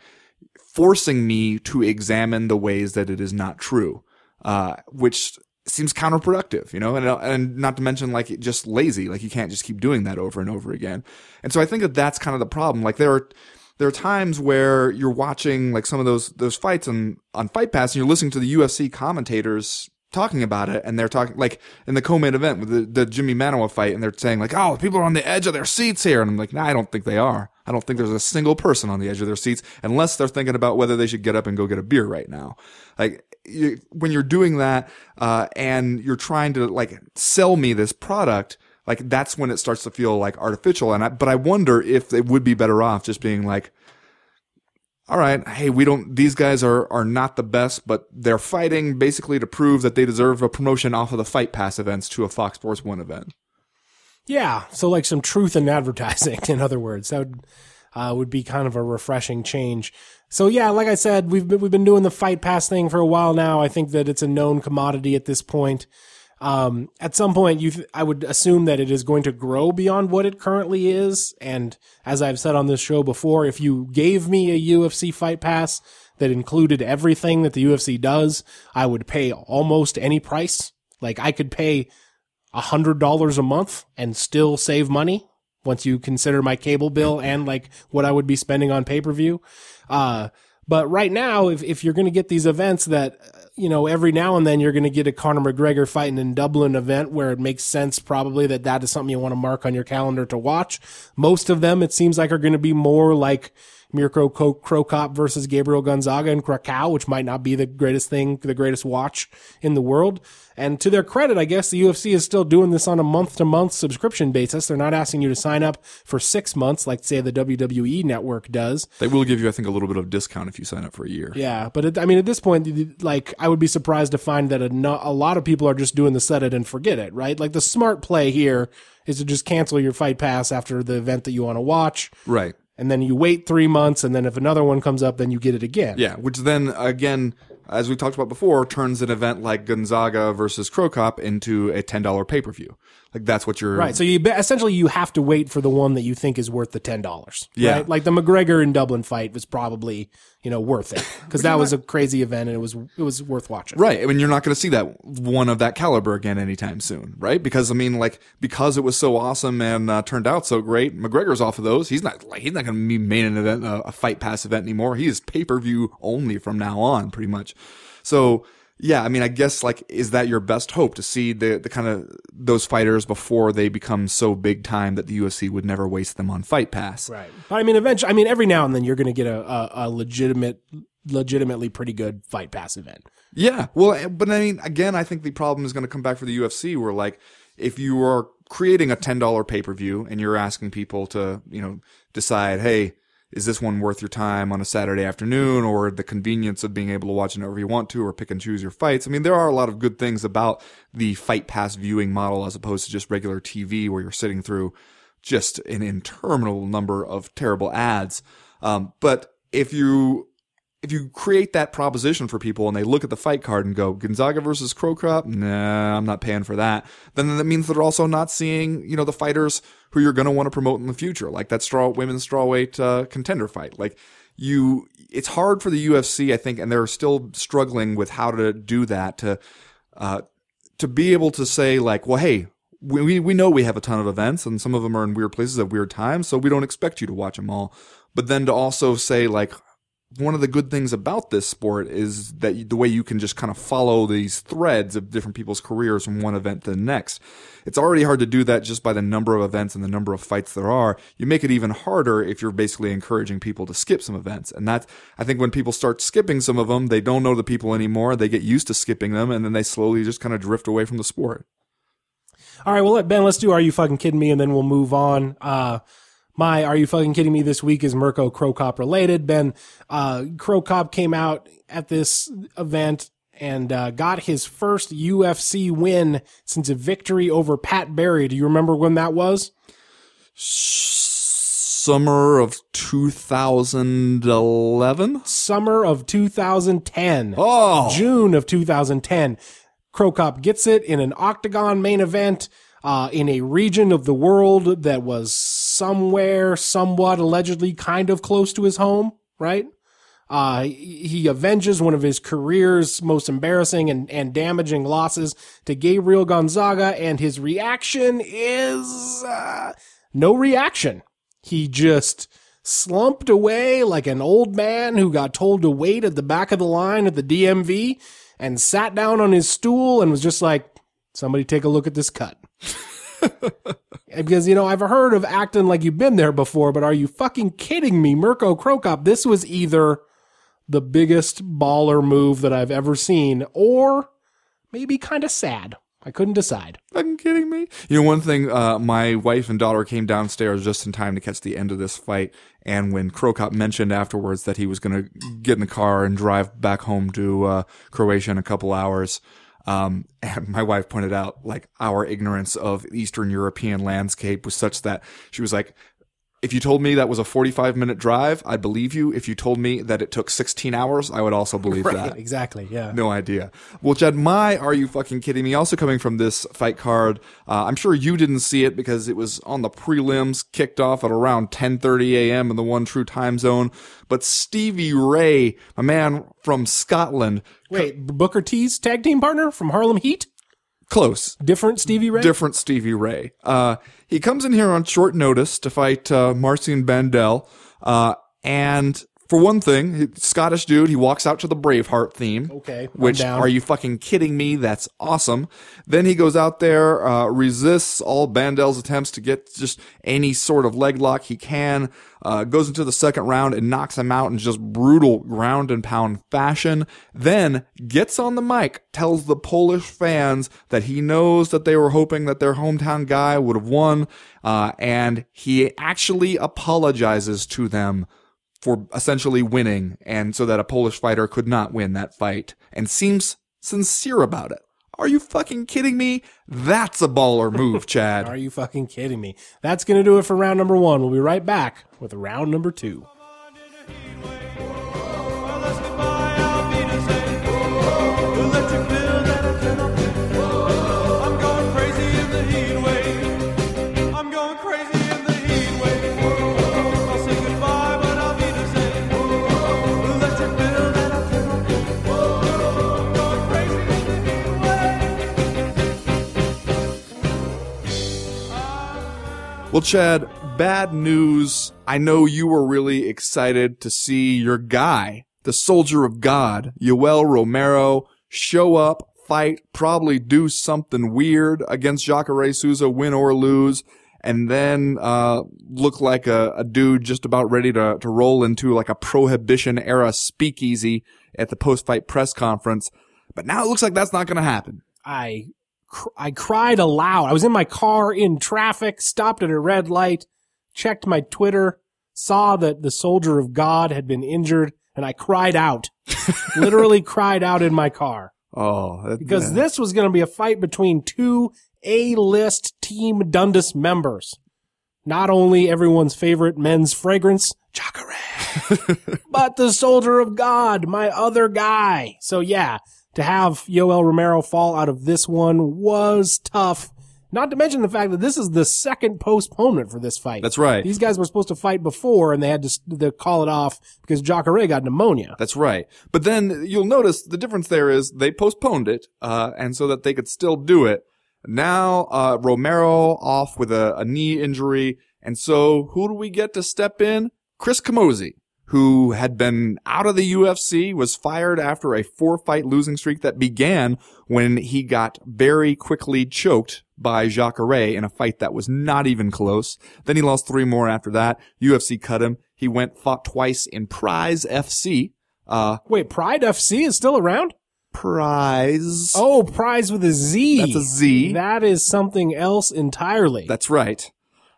forcing me to examine the ways that it is not true, uh, which seems counterproductive, you know, and and not to mention like just lazy, like you can't just keep doing that over and over again. And so I think that that's kind of the problem. Like there are there are times where you're watching like some of those those fights on on Fight Pass and you're listening to the UFC commentators talking about it and they're talking like in the co-main event with the, the Jimi Manuwa fight and they're saying like oh people are on the edge of their seats here and I'm like nah I don't think they are I don't think there's a single person on the edge of their seats unless they're thinking about whether they should get up and go get a beer right now. Like you, when you're doing that, uh, and you're trying to like sell me this product, like that's when it starts to feel like artificial. And I, but I wonder if it would be better off just being like, all right, hey, we don't, these guys are, are not the best, but they're fighting basically to prove that they deserve a promotion off of the Fight Pass events to a Fox Sports 1 event. Yeah, so like some truth in advertising, <laughs> in other words, that would uh, would be kind of a refreshing change. So yeah, like I said, we've been, we've been doing the fight pass thing for a while now. I think that it's a known commodity at this point. Um, at some point, you th- I would assume that it is going to grow beyond what it currently is. And as I've said on this show before, if you gave me a UFC fight pass that included everything that the UFC does, I would pay almost any price. Like I could pay a hundred dollars a month and still save money once you consider my cable bill and like what I would be spending on pay per view. Uh, but right now, if, if you're going to get these events that, you know, every now and then you're going to get a Conor McGregor fighting in Dublin event where it makes sense probably that that is something you want to mark on your calendar to watch. Most of them, it seems like are going to be more like Mirko Ko- Cro Cop versus Gabriel Gonzaga in Krakow, which might not be the greatest thing, the greatest watch in the world. And to their credit, I guess the UFC is still doing this on a month to month subscription basis. They're not asking you to sign up for six months like say the WWE network does. They will give you, I think, a little bit of discount if you sign up for a year. Yeah, but it, I mean, at this point, like, I would be surprised to find that a, no, a lot of people are just doing the set it and forget it, right? Like, the smart play here is to just cancel your fight pass after the event that you want to watch, Right. and then you wait three months, and then if another one comes up, then you get it again. Yeah, which then again, as we talked about before, turns an event like Gonzaga versus Cro Cop into a ten dollar pay per view. Like that's what you're Right. So you essentially you have to wait for the one that you think is worth the ten dollars. Yeah. Right? Like the McGregor and Dublin fight was probably you know worth it because <laughs> that was a crazy event and it was it was worth watching. Right. I mean, you're not going to see that one of that caliber again anytime soon, right? Because I mean, like, because it was so awesome and uh, turned out so great, McGregor's off of those. He's not like he's not going to be main event uh, a fight pass event anymore. He is pay per view only from now on, pretty much. So yeah, I mean, I guess like, is that your best hope to see the the kind of those fighters before they become so big time that the UFC would never waste them on Fight Pass? Right. But I mean, eventually, I mean, every now and then you're going to get a, a, a legitimate, legitimately pretty good fight pass event. Yeah. Well, eh, but I mean, again, I think the problem is going to come back for the UFC where like, if you are creating a $10 pay per view and you're asking people to, you know, decide, hey, is this one worth your time on a Saturday afternoon or the convenience of being able to watch it whenever you want to or pick and choose your fights? I mean, there are a lot of good things about the fight pass viewing model as opposed to just regular TV where you're sitting through just an interminable number of terrible ads. Um, but if you if you create that proposition for people and they look at the fight card and go Gonzaga versus Cro Cop, nah, I'm not paying for that. Then that means they're also not seeing, you know, the fighters who you're going to want to promote in the future, like that straw women's strawweight uh, contender fight. Like you, it's hard for the UFC, I think, and they're still struggling with how to do that to, uh, to be able to say like, well, hey, we- we know we have a ton of events and some of them are in weird places at weird times, so we don't expect you to watch them all. But then to also say like, one of the good things about this sport is that the way you can just kind of follow these threads of different people's careers from one event to the next. It's already hard to do that just by the number of events and the number of fights there are. You make it even harder if you're basically encouraging people to skip some events. And that's, I think when people start skipping some of them, they don't know the people anymore. They get used to skipping them and then they slowly just kind of drift away from the sport. All right, well, Ben, let's do Are You Fucking Kidding Me? And then we'll move on. Uh, my Are You Fucking Kidding Me this week is Mirko Cro Cop related. Ben, uh, Cro Cop came out at this event and uh, got his first UFC win since a victory over Pat Barry. Do you remember when that was? Summer of 2011? Summer of 2010. Oh! June of 2010. Cro Cop gets it in an octagon main event uh, in a region of the world that was somewhere, somewhat allegedly kind of close to his home, right? Uh, he avenges one of his career's most embarrassing and, and damaging losses to Gabriel Gonzaga, and his reaction is uh, no reaction. He just slumped away like an old man who got told to wait at the back of the line at the DMV and sat down on his stool and was just like, somebody take a look at this cut. <laughs> <laughs> because you know I've heard of acting like you've been there before, but are you fucking kidding me, Mirko Cro Cop? This was either the biggest baller move that I've ever seen, or maybe kind of sad. I couldn't decide. fucking kidding me? You know, one thing, uh, my wife and daughter came downstairs just in time to catch the end of this fight. And when Cro Cop mentioned afterwards that he was going to get in the car and drive back home to, uh, Croatia in a couple hours, um, and my wife pointed out, like, our ignorance of Eastern European landscape was such that she was like, if you told me that was a 45 minute drive, I'd believe you. If you told me that it took 16 hours, I would also believe that. Exactly. Yeah. No idea. Well, Jed, my Are You Fucking Kidding Me? Also coming from this fight card, uh, I'm sure you didn't see it because it was on the prelims, kicked off at around 10:30 a.m. in the one true time zone. But Stevie Ray, a man from Scotland, Wait, Booker T's tag team partner from Harlem Heat, close, different Stevie Ray. different Stevie Ray. Uh, he comes in here on short notice to fight uh, Marcin Bandel, uh, and for one thing, he- Scottish dude, he walks out to the Braveheart theme. Okay, I'm Which, down. are you fucking kidding me? That's awesome. Then he goes out there, uh, resists all Bandel's attempts to get just any sort of leg lock he can, uh, goes into the second round and knocks him out in just brutal ground and pound fashion. Then gets on the mic, tells the Polish fans that he knows that they were hoping that their hometown guy would have won, uh, and he actually apologizes to them for essentially winning and so that a Polish fighter could not win that fight and seems sincere about it. Are you fucking kidding me? That's a baller move, <laughs> Chad. Are you fucking kidding me? That's going to do it for round number one. We'll be right back with round number two. Well, Chad, bad news. I know you were really excited to see your guy, the soldier of God, Yoel Romero, show up, fight, probably do something weird against Jacare Souza, win or lose, and then uh, look like a, a dude just about ready to, to roll into like a prohibition era speakeasy at the post fight press conference. But now it looks like that's not going to happen. I cr- I cried aloud. I was in my car in traffic, stopped at a red light, checked my Twitter, saw that the soldier of God had been injured, and I cried out. <laughs> Literally cried out in my car Oh, that- because this was going to be a fight between two A-list Team Dundas members. Not only everyone's favorite men's fragrance, Jacare, <laughs> but the soldier of God, my other guy. So yeah, to have Yoel Romero fall out of this one was tough. Not to mention the fact that this is the second postponement for this fight. That's right. These guys were supposed to fight before and they had to, to call it off because Jacare got pneumonia. That's right. But then you'll notice the difference there is they postponed it, uh, and so that they could still do it. Now, uh, Romero off with a, a knee injury. And so who do we get to step in? Chris Camozzi, who had been out of the UFC, was fired after a four fight losing streak that began when he got very quickly choked by Jacare in a fight that was not even close. Then he lost three more after that. UFC cut him. He went, fought twice in Prize FC. Uh, Wait, Pride FC is still around? Prize. Oh, Prize with a Z. That's a Z. That is something else entirely. That's right.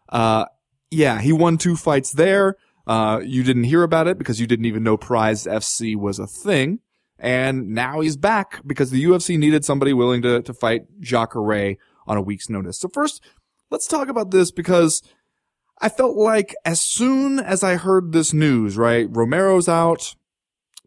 Uh, yeah, he won two fights there. Uh, you didn't hear about it because you didn't even know Prize FC was a thing. And now he's back because the UFC needed somebody willing to, to fight Jacare on a week's notice. So first, let's talk about this because I felt like as soon as I heard this news, right? Romero's out.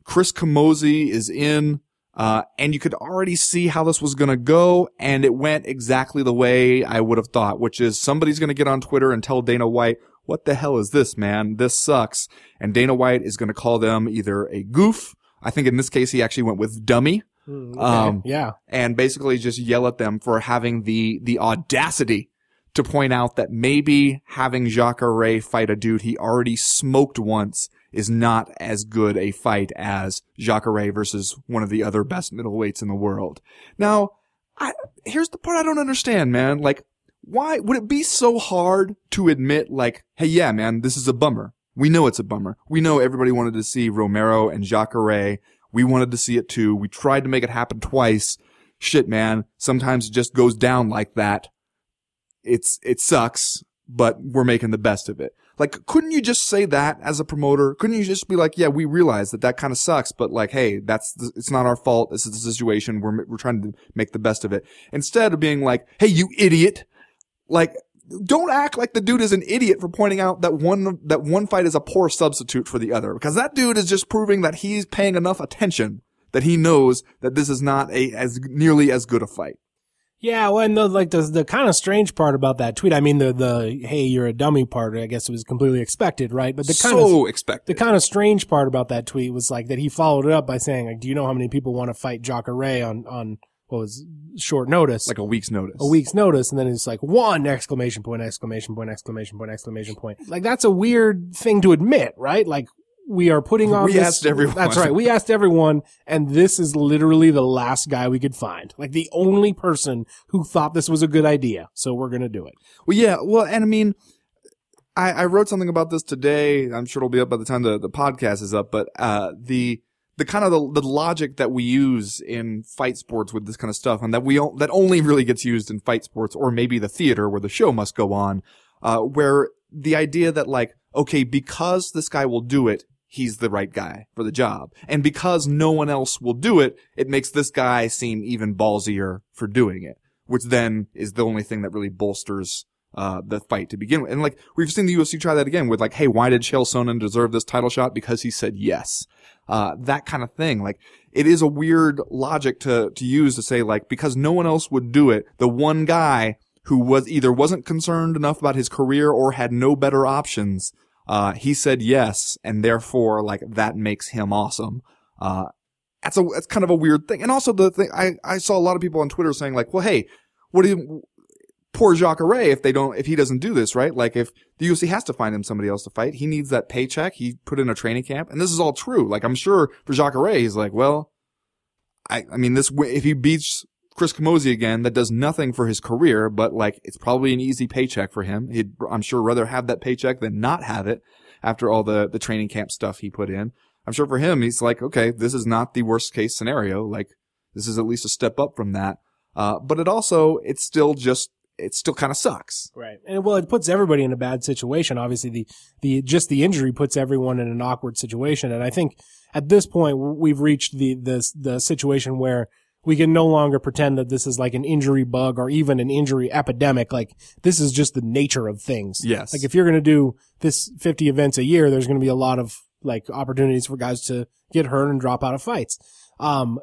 Chris Camozzi is in. Uh, and you could already see how this was going to go. And it went exactly the way I would have thought, which is somebody's going to get on Twitter and tell Dana White, what the hell is this, man? This sucks. And Dana White is going to call them either a goof. I think in this case, he actually went with dummy Okay, um, yeah. and basically just yell at them for having the, the audacity to point out that maybe having Jacare fight a dude he already smoked once is not as good a fight as Jacare versus one of the other best middleweights in the world. Now, I, here's the part I don't understand, man. Like, why would it be so hard to admit like, hey, yeah, man, this is a bummer. We know it's a bummer. We know everybody wanted to see Romero and Jacare. We wanted to see it too. We tried to make it happen twice. Shit, man. Sometimes it just goes down like that. It's, it sucks, but we're making the best of it. Like, couldn't you just say that as a promoter? Couldn't you just be like, yeah, we realize that that kind of sucks, but like, hey, that's, it's not our fault. This is the situation. We're, we're trying to make the best of it. Instead of being like, hey, you idiot. Like, don't act like the dude is an idiot for pointing out that one, that one fight is a poor substitute for the other. Because that dude is just proving that he's paying enough attention that he knows that this is not a, as nearly as good a fight. Yeah, well, and the, like the the kind of strange part about that tweet, I mean, the the hey, you're a dummy part, I guess it was completely expected, right? But the kind so of expected. the kind of strange part about that tweet was like that he followed it up by saying, like, do you know how many people want to fight Jacare on on what was short notice, like a week's notice. a week's notice, and then it's like one exclamation point, exclamation point, exclamation point, exclamation point. Like that's a weird thing to admit, right? Like we are putting on. We this- asked everyone. That's right. We asked everyone, and this is literally the last guy we could find. Like the only person who thought this was a good idea. So we're gonna do it. Well, yeah. Well, and I mean, I, I wrote something about this today. I'm sure it'll be up by the time the, the podcast is up, but, uh, the, the kind of the, the logic that we use in fight sports with this kind of stuff and that we, that only really gets used in fight sports or maybe the theater where the show must go on, uh, where the idea that like, okay, because this guy will do it, he's the right guy for the job. And because no one else will do it, it makes this guy seem even ballsier for doing it, which then is the only thing that really bolsters uh, the fight to begin with. And like, we've seen the UFC try that again with like, hey, why did Chael Sonnen deserve this title shot? Because he said yes. Uh, that kind of thing. Like, it is a weird logic to, to use to say like, because no one else would do it, the one guy who was either wasn't concerned enough about his career or had no better options, uh, he said yes, and therefore, like, that makes him awesome. Uh, that's a, that's kind of a weird thing. And also the thing, I, I saw a lot of people on Twitter saying like, well, hey, what do you, poor Jacare if they don't, if he doesn't do this, right? Like if the UFC has to find him somebody else to fight, he needs that paycheck. He put in a training camp and this is all true. Like I'm sure for Jacare, he's like, well, I, I mean, this, if he beats Chris Camozzi again, that does nothing for his career, but like it's probably an easy paycheck for him. He'd, I'm sure rather have that paycheck than not have it after all the, the training camp stuff he put in. I'm sure for him, he's like, okay, this is not the worst case scenario. Like this is at least a step up from that. Uh, but it also, it's still just, it still kind of sucks. Right. And well, it puts everybody in a bad situation. Obviously, the, the, just the injury puts everyone in an awkward situation. And I think at this point, we've reached the, the, the situation where we can no longer pretend that this is like an injury bug or even an injury epidemic. Like this is just the nature of things. Yes. Like if you're going to do this 50 events a year, there's going to be a lot of like opportunities for guys to get hurt and drop out of fights. Um,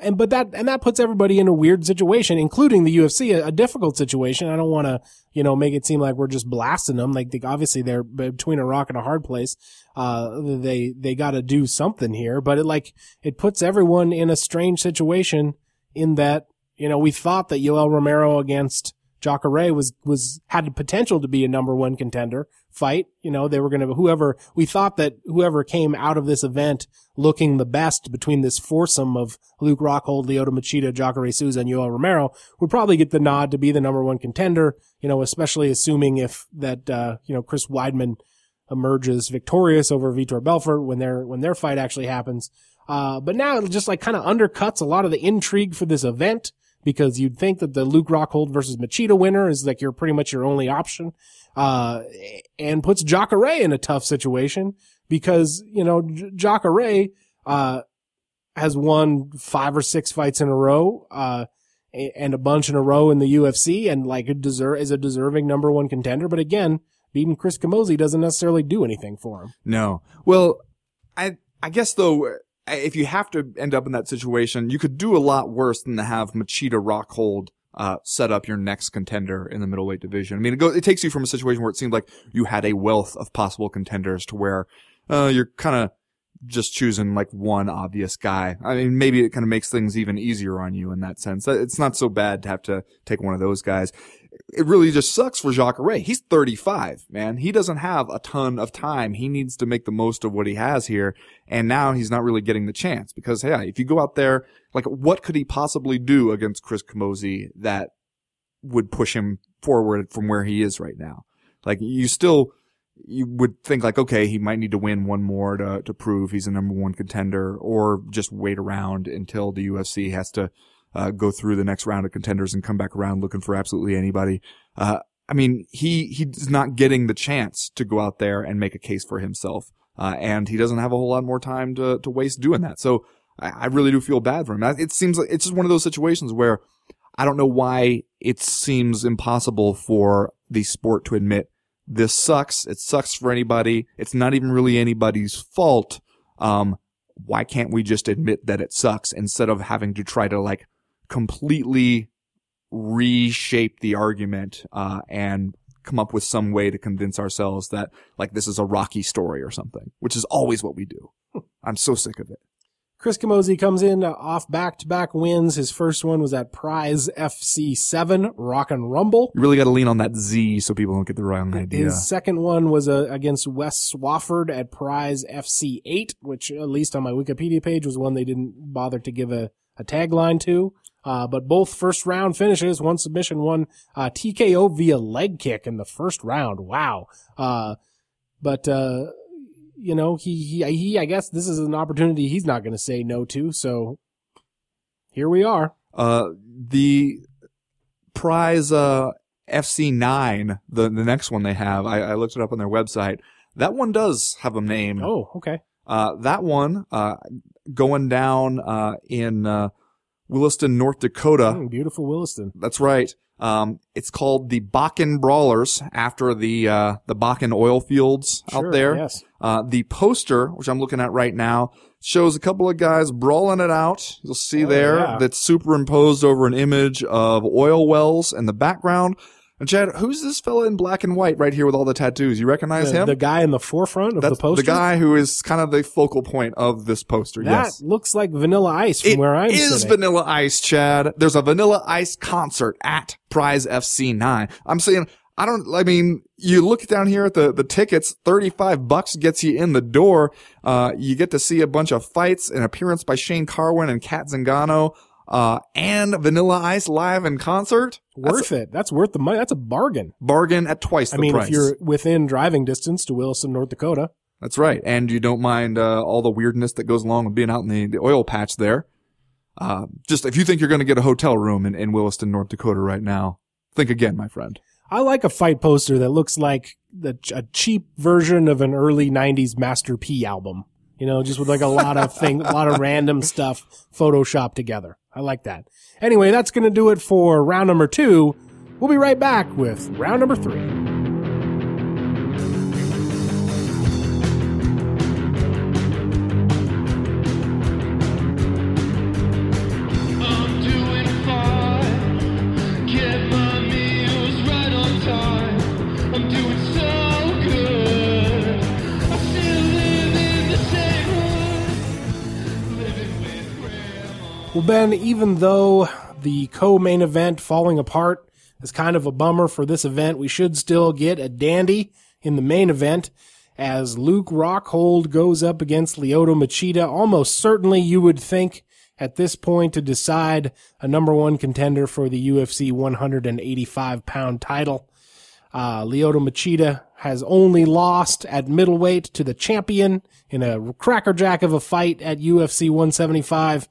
and but that and that puts everybody in a weird situation, including the UFC, a, a difficult situation. I don't want to, you know, make it seem like we're just blasting them. Like they, obviously they're between a rock and a hard place. Uh, they they got to do something here, but it like it puts everyone in a strange situation in that you know we thought that Yoel Romero against Jacare was was had the potential to be a number one contender fight. You know, they were going to whoever we thought that whoever came out of this event looking the best between this foursome of Luke Rockhold, Lyoto Machida, Jacare Souza, and Yoel Romero would probably get the nod to be the number one contender. You know, especially assuming if that uh, you know Chris Weidman emerges victorious over Vitor Belfort when their when their fight actually happens. Uh, but now it just like kind of undercuts a lot of the intrigue for this event because you'd think that the Luke Rockhold versus Machida winner is like your pretty much your only option, uh, and puts Jacare in a tough situation because, you know, Jacare, uh, has won five or six fights in a row, uh, and a bunch in a row in the UFC and like a deserve, is a deserving number one contender. But again, beating Chris Camozzi doesn't necessarily do anything for him. No. Well, I I guess though, if you have to end up in that situation, you could do a lot worse than to have Machida Rockhold uh, set up your next contender in the middleweight division. I mean, it, go, it takes you from a situation where it seemed like you had a wealth of possible contenders to where uh, you're kind of just choosing like one obvious guy. I mean, maybe it kind of makes things even easier on you in that sense. It's not so bad to have to take one of those guys. It really just sucks for Jacare. He's 35, man. He doesn't have a ton of time. He needs to make the most of what he has here. And now he's not really getting the chance because, hey, if you go out there, like, what could he possibly do against Chris Camozzi that would push him forward from where he is right now. Like you still, you would think like, okay, he might need to win one more to, to prove he's a number one contender or just wait around until the UFC has to, uh, go through the next round of contenders and come back around looking for absolutely anybody. Uh, I mean, he, he's not getting the chance to go out there and make a case for himself. Uh, and he doesn't have a whole lot more time to, to waste doing that. So I, I really do feel bad for him. It seems like it's just one of those situations where I don't know why it seems impossible for the sport to admit this sucks. It sucks for anybody. It's not even really anybody's fault. Um, why can't we just admit that it sucks instead of having to try to like completely reshape the argument, uh, and come up with some way to convince ourselves that like this is a Rocky story or something, which is always what we do. <laughs> I'm so sick of it. Chris Camozzi comes in uh, off back-to-back wins. His first one was at Prize FC7 Rock and Rumble. You really got to lean on that Z so people don't get the wrong idea. His second one was uh, against Wes Swafford at Prize FC8, which at least on my Wikipedia page was one they didn't bother to give a, a tagline to. Uh, but both first round finishes, one submission, one uh, TKO via leg kick in the first round. Wow. Uh, but uh, you know, he, he he I guess this is an opportunity he's not going to say no to. So here we are. Uh, the prize, uh, FC9, the, the next one they have, I, I looked it up on their website. That one does have a name. Oh, okay. Uh, that one, uh, going down, uh, in, uh, Williston, North Dakota. Mm, beautiful Williston. That's right. Um, it's called the Bakken Brawlers after the, uh, the Bakken oil fields Sure, out there. Yes. Uh, the poster, which I'm looking at right now, shows a couple of guys brawling it out. You'll see Oh, there yeah. that's superimposed over an image of oil wells in the background. And Chad, who's this fella in black and white right here with all the tattoos? You recognize The, him? the guy in the forefront of that's the poster. The guy who is kind of the focal point of this poster. that yes. looks like Vanilla Ice from It where I'm is sitting. Vanilla Ice, Chad. There's a Vanilla Ice concert at Prize FC9. I'm saying, I don't, I mean, you look down here at the, the tickets, 35 bucks gets you in the door. Uh, you get to see a bunch of fights, an appearance by Shane Carwin and Cat Zingano, uh, and Vanilla Ice live in concert. worth it. That's worth the money. That's a bargain. Bargain at twice the I mean, price. if you're within driving distance to Williston, North Dakota, That's right. And you don't mind, uh, all the weirdness that goes along with being out in the, the oil patch there. Uh, just if you think you're going to get a hotel room in, in Williston, North Dakota right now, think again, my friend. I like a fight poster that looks like the, a cheap version of an early '90s Master P album. You know, just with like a lot of thing, a lot of random stuff photoshopped together. I like that. Anyway, that's going to do it for round number two. We'll be right back with round number three. Ben, even though the co-main event falling apart is kind of a bummer for this event, we should still get a dandy in the main event as Luke Rockhold goes up against Lyoto Machida. Almost certainly you would think at this point to decide a number one contender for the UFC 185 pound title. Uh, Lyoto Machida has only lost at middleweight to the champion in a crackerjack of a fight at UFC 175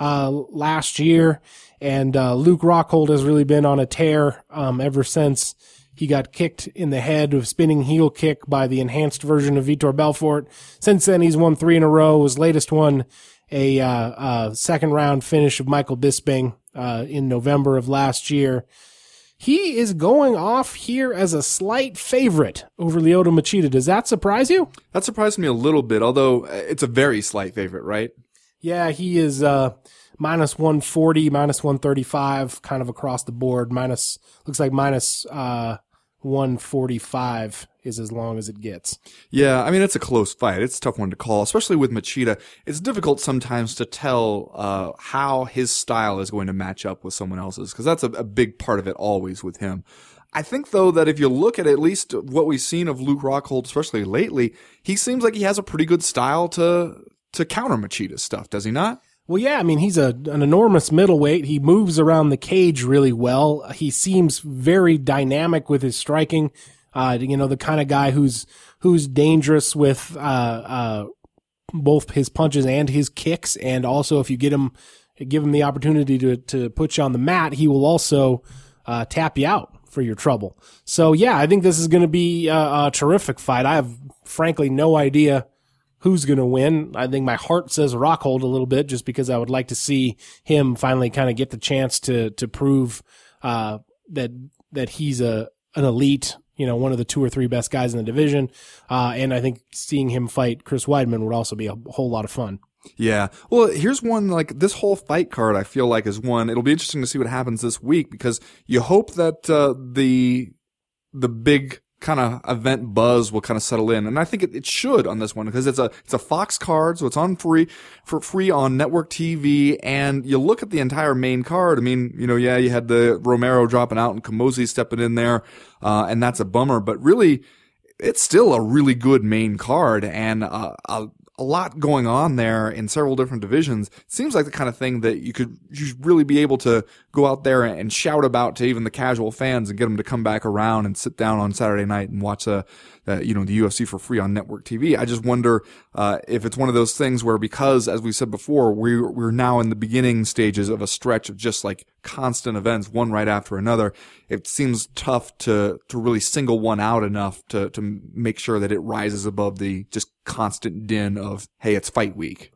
uh, last year. And uh, Luke Rockhold has really been on a tear um, ever since he got kicked in the head with spinning heel kick by the enhanced version of Vitor Belfort. Since then, he's won three in a row. His latest one, a uh, uh, second round finish of Michael Bisping uh, in November of last year. He is going off here as a slight favorite over Lyoto Machida. Does that surprise you? That surprised me a little bit, although uh, it's a very slight favorite, right? Yeah, he is uh, minus 140, minus 135, kind of across the board. Minus, looks like minus uh, 145 is as long as it gets. Yeah, I mean it's a close fight. It's a tough one to call, especially with Machida. It's difficult sometimes to tell uh, how his style is going to match up with someone else's because that's a, a big part of it always with him. I think though that if you look at at least what we've seen of Luke Rockhold, especially lately, he seems like he has a pretty good style to to counter Machida's stuff, does he not? Well, yeah, I mean, he's a an enormous middleweight. He moves around the cage really well. He seems very dynamic with his striking. Uh, you know, the kind of guy who's who's dangerous with uh, uh, both his punches and his kicks, and also if you get him give him the opportunity to to put you on the mat, he will also uh, tap you out for your trouble. So yeah, I think this is going to be a, a terrific fight. I have frankly no idea who's going to win. I think my heart says Rockhold a little bit just because I would like to see him finally kind of get the chance to to prove uh, that that he's a an elite, you know, one of the two or three best guys in the division. Uh, and I think seeing him fight Chris Weidman would also be a whole lot of fun. Yeah. Well, here's one like this whole fight card. I feel like is one. It'll be interesting to see what happens this week because you hope that uh, the the big kind of event buzz will kind of settle in, and I think it, it should on this one because it's a it's a Fox card, so it's on free for free on network TV. And you look at the entire main card. I mean, you know, yeah, you had the Romero dropping out and Camozzi stepping in there, uh, and that's a bummer. But really, it's still a really good main card and uh, a, a lot going on there in several different divisions. Seems like the kind of thing that you could you should really be able to go out there and shout about to even the casual fans and get them to come back around and sit down on Saturday night and watch uh, uh, you know the UFC for free on network TV. I just wonder uh, if it's one of those things where because as we said before, we're we're now in the beginning stages of a stretch of just like constant events, one right after another. It seems tough to to really single one out enough to to make sure that it rises above the just constant din of hey, it's fight week.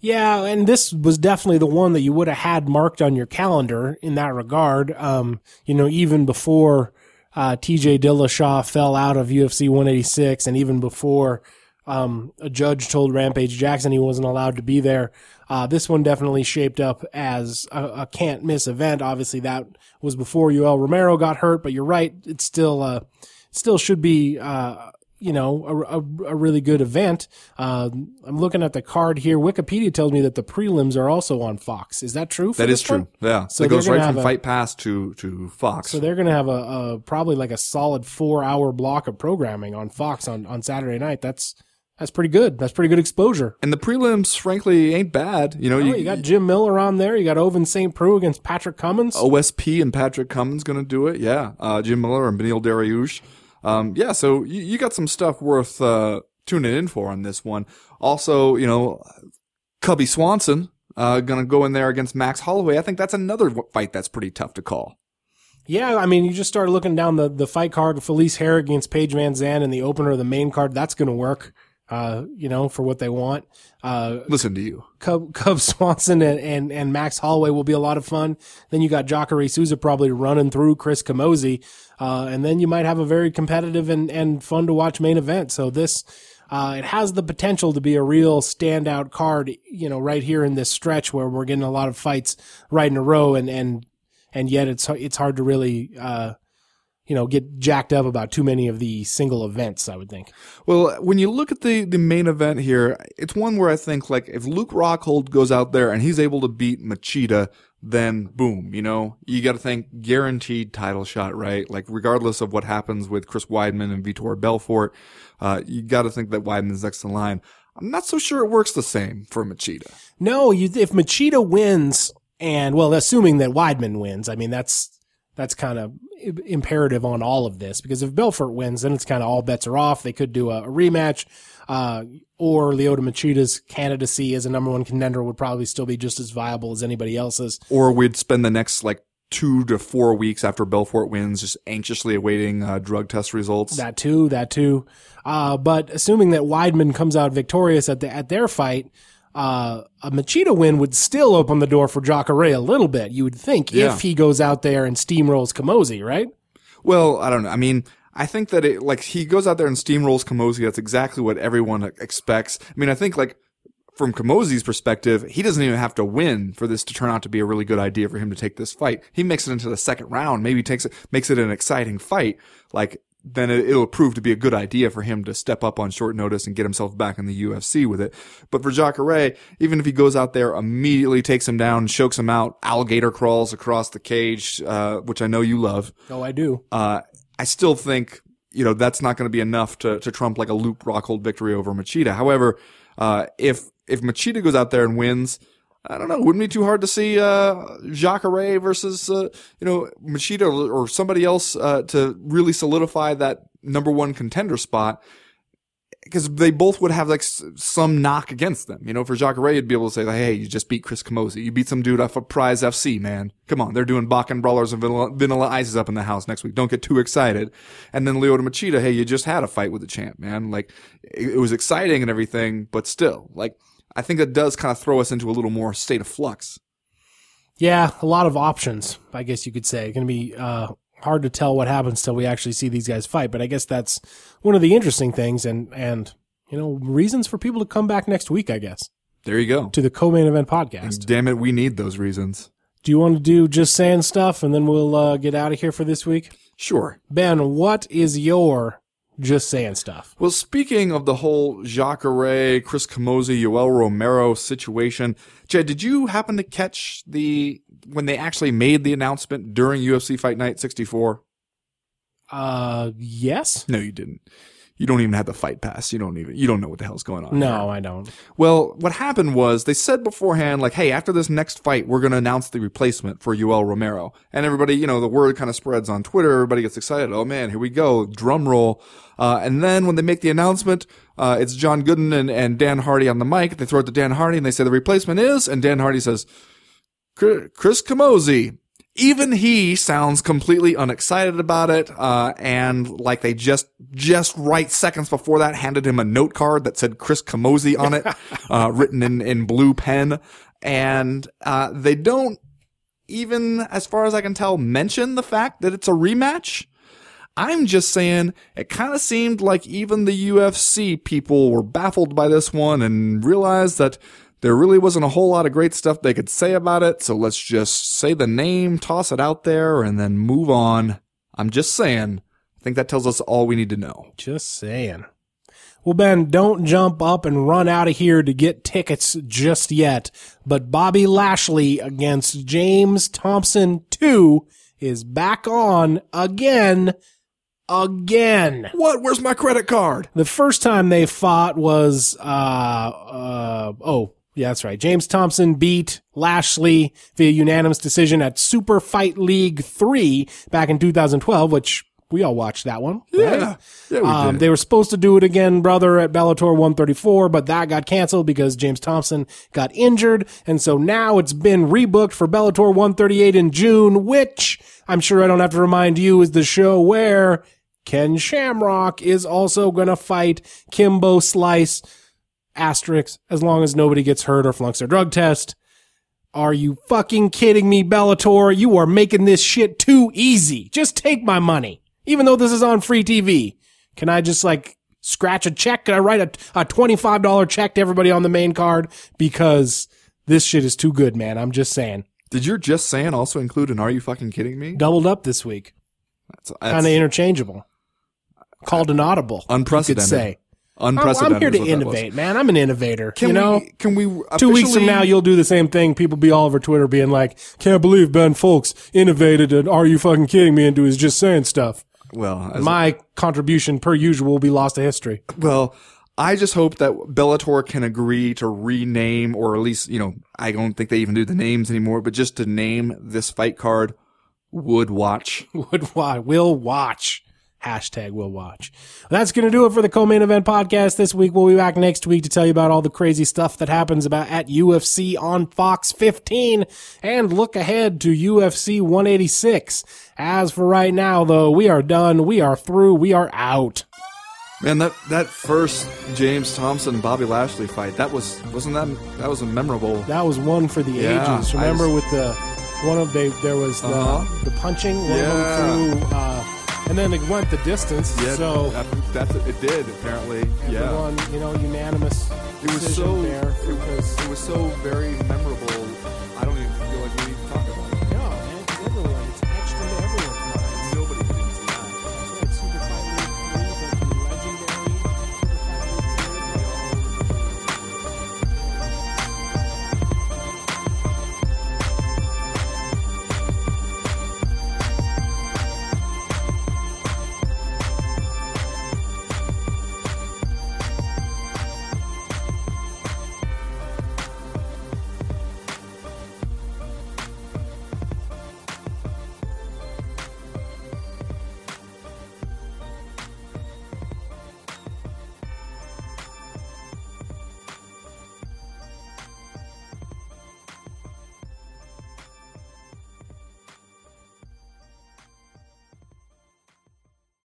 Yeah, and this was definitely the one that you would have had marked on your calendar in that regard. Um, you know, even before uh, TJ Dillashaw fell out of UFC 186, and even before um, a judge told Rampage Jackson he wasn't allowed to be there, uh, this one definitely shaped up as a, a can't miss event. Obviously, that was before Yoel Romero got hurt, but you're right, it still uh, still should be. Uh, you know, a, a, a really good event. Uh, I'm looking at the card here. Wikipedia tells me that the prelims are also on Fox. Is that true? For That this true. Yeah, So it goes right from a- Fight Pass to to Fox. So they're going to have a, probably like a solid four hour block of programming on Fox on, on Saturday night. That's that's pretty good. That's pretty good exposure. and the prelims, frankly, ain't bad. You know, Oh, you got Jim Miller on there. You got Ovince St. Preux against Patrick Cummins. OSP and Patrick Cummins going to do it. Yeah. Uh, Jim Miller and Beneil Dariush. Um, yeah. So you, you got some stuff worth, uh, tuning in for on this one. Also, you know, Cubby Swanson, uh, to go in there against Max Holloway. I think that's another fight that's pretty tough to call. Yeah, I mean, you just started looking down the, the fight card. Felice Herrig against Paige VanZant and the opener of the main card. That's going to work, uh, you know, for what they want. Uh, Listen to you. Cub, <laughs> Cub Swanson and, and, and Max Holloway will be a lot of fun. Then you got Jacare Souza probably running through Chris Camozzi. Uh, and then you might have a very competitive and, and fun to watch main event. So this, uh, it has the potential to be a real standout card, you know, right here in this stretch where we're getting a lot of fights right in a row and, and, and yet it's, it's hard to really, uh, you know, get jacked up about too many of the single events, I would think. Well, when you look at the, the main event here, it's one where I think like if Luke Rockhold goes out there and he's able to beat Machida, then boom, you know, you got to think guaranteed title shot, right? Like regardless of what happens with Chris Weidman and Vitor Belfort, uh, you got to think that Weidman's next in line. I'm not so sure it works the same for Machida. No, you, if Machida wins, and well, assuming that Weidman wins, I mean that's that's kind of imperative on all of this because if Belfort wins, then it's kind of all bets are off. They could do a, a rematch, uh, or Lyoto Machida's candidacy as a number one contender would probably still be just as viable as anybody else's. Or we'd spend the next like two to four weeks after Belfort wins just anxiously awaiting uh, drug test results. That too, that too. Uh, but assuming that Weidman comes out victorious at the at their fight, uh, a Machida win would still open the door for Jacare a little bit. You would think Yeah. if he goes out there and steamrolls Camozzi, right? Well, I don't know. I mean, I think that it, like, he goes out there and steamrolls Camozzi. That's exactly what everyone expects. I mean, I think, like, from Camozzi's perspective, he doesn't even have to win for this to turn out to be a really good idea for him to take this fight. He makes it into the second round, maybe takes it, makes it an exciting fight. Like, then it, it'll prove to be a good idea for him to step up on short notice and get himself back in the UFC with it. But for Jacare, even if he goes out there, immediately takes him down, chokes him out, alligator crawls across the cage, uh, which I know you love Oh, I do. uh, I still think you know that's not going to be enough to to trump like a Luke Rockhold victory over Machida. However, uh, if if Machida goes out there and wins, I don't know. Wouldn't be too hard to see uh, Jacare versus uh, you know Machida or, somebody else uh, to really solidify that number one contender spot. Because they both would have like some knock against them. You know, for Jacare, you'd be able to say, like, "Hey, you just beat Chris Camozzi. You beat some dude off of Prize FC, man. Come on, they're doing Bakken Brawlers and Vanilla, vanilla Ices up in the house next week. Don't get too excited." And then Lyoto Machida, "Hey, you just had a fight with the champ, man. Like, it, it was exciting and everything, but still, like." I think that does kind of throw us into a little more state of flux. Yeah, a lot of options, I guess you could say. Going to be uh, hard to tell what happens till we actually see these guys fight. But I guess that's one of the interesting things, and and you know reasons for people to come back next week. I guess There you go. to the co-main event podcast. Damn it, we need those reasons. Do you want to do just saying stuff, and then we'll uh, get out of here for this week? Sure. Ben, what is your just saying stuff? Well, speaking of the whole Jacare, Chris Camozzi, Yoel Romero situation, Jed, did you happen to catch the when they actually made the announcement during UFC Fight Night 64? Uh, yes. No, you didn't. You don't even have the fight pass. You don't even you don't know what the hell's going on. No, I don't. Well, what happened was they said beforehand, like, hey, after this next fight, we're going to announce the replacement for Yoel Romero. And everybody, you know, the word kind of spreads on Twitter. Everybody gets excited. Oh man, here we go. Drum roll. Uh, and then when they make the announcement, uh, it's John Gooden and, and Dan Hardy on the mic. They throw it to Dan Hardy and they say the replacement is, and Dan Hardy says, Chris Camozzi. Even he sounds completely unexcited about it, uh, and like they just, just right seconds before that handed him a note card that said Chris Camozzi on it, <laughs> uh, written in, in blue pen. And, uh, they don't even, as far as I can tell, mention the fact that it's a rematch. I'm just saying it kind of seemed like even the UFC people were baffled by this one and realized that there really wasn't a whole lot of great stuff they could say about it. So let's just say the name, toss it out there, and then move on. I'm just saying. I think that tells us all we need to know. Just saying. Well, Ben, don't jump up and run out of here to get tickets just yet. But Bobby Lashley against James Thompson 2 is back on again. Again. What? Where's my credit card? The first time they fought was, uh, uh, oh, yeah, that's right. James Thompson beat Lashley via unanimous decision at Super Fight League 3 back in 2012, which we all watched that one. right? Yeah. Yeah, we Um, did. they were supposed to do it again, brother, at Bellator 134, but that got canceled because James Thompson got injured. And so now it's been rebooked for Bellator 138 in June, which I'm sure I don't have to remind you is the show where Ken Shamrock is also going to fight Kimbo Slice, asterisk, as long as nobody gets hurt or flunks their drug test. Are you fucking kidding me, Bellator? You are making this shit too easy. Just take my money. Even though this is on free TV. Can I just like scratch a check? Can I write a, a $25 check to everybody on the main card? Because this shit is too good, man. I'm just saying. Did your just saying also include an Are you fucking kidding me? Doubled up this week. That's, Kind of interchangeable. Called an audible. You could unprecedented. say. Oh, Unprecedented. I'm here is to innovate, man. I'm an innovator. Can you know? we? Can we? Two weeks from now, you'll do the same thing. People be all over Twitter being like, can't believe Ben Fowlkes innovated and are you fucking kidding me into his just saying stuff. Well, My contribution, per usual, will be lost to history. Well, I just hope that Bellator can agree to rename, or at least, you know, I don't think they even do the names anymore, but just to name this fight card Would Watch. <laughs> Would wa- will watch. Hashtag will watch. That's going to do it for the co-main event podcast this week. We'll be back next week to tell you about all the crazy stuff that happens about at UFC on Fox 15 and look ahead to UFC 186. As for right now, though, we are done. We are through. We are out. Man, that, that first James Thompson Bobby Lashley fight, that was, wasn't that, that was a memorable. That was one for the Yeah, ages. Remember just- with the one of they there was the Uh-huh. the punching one Yeah. of them through, uh, and then it went the distance. Yeah, so that, that's, it did, apparently. everyone, you know, unanimous. It was decision so, there it, because it was so very memorable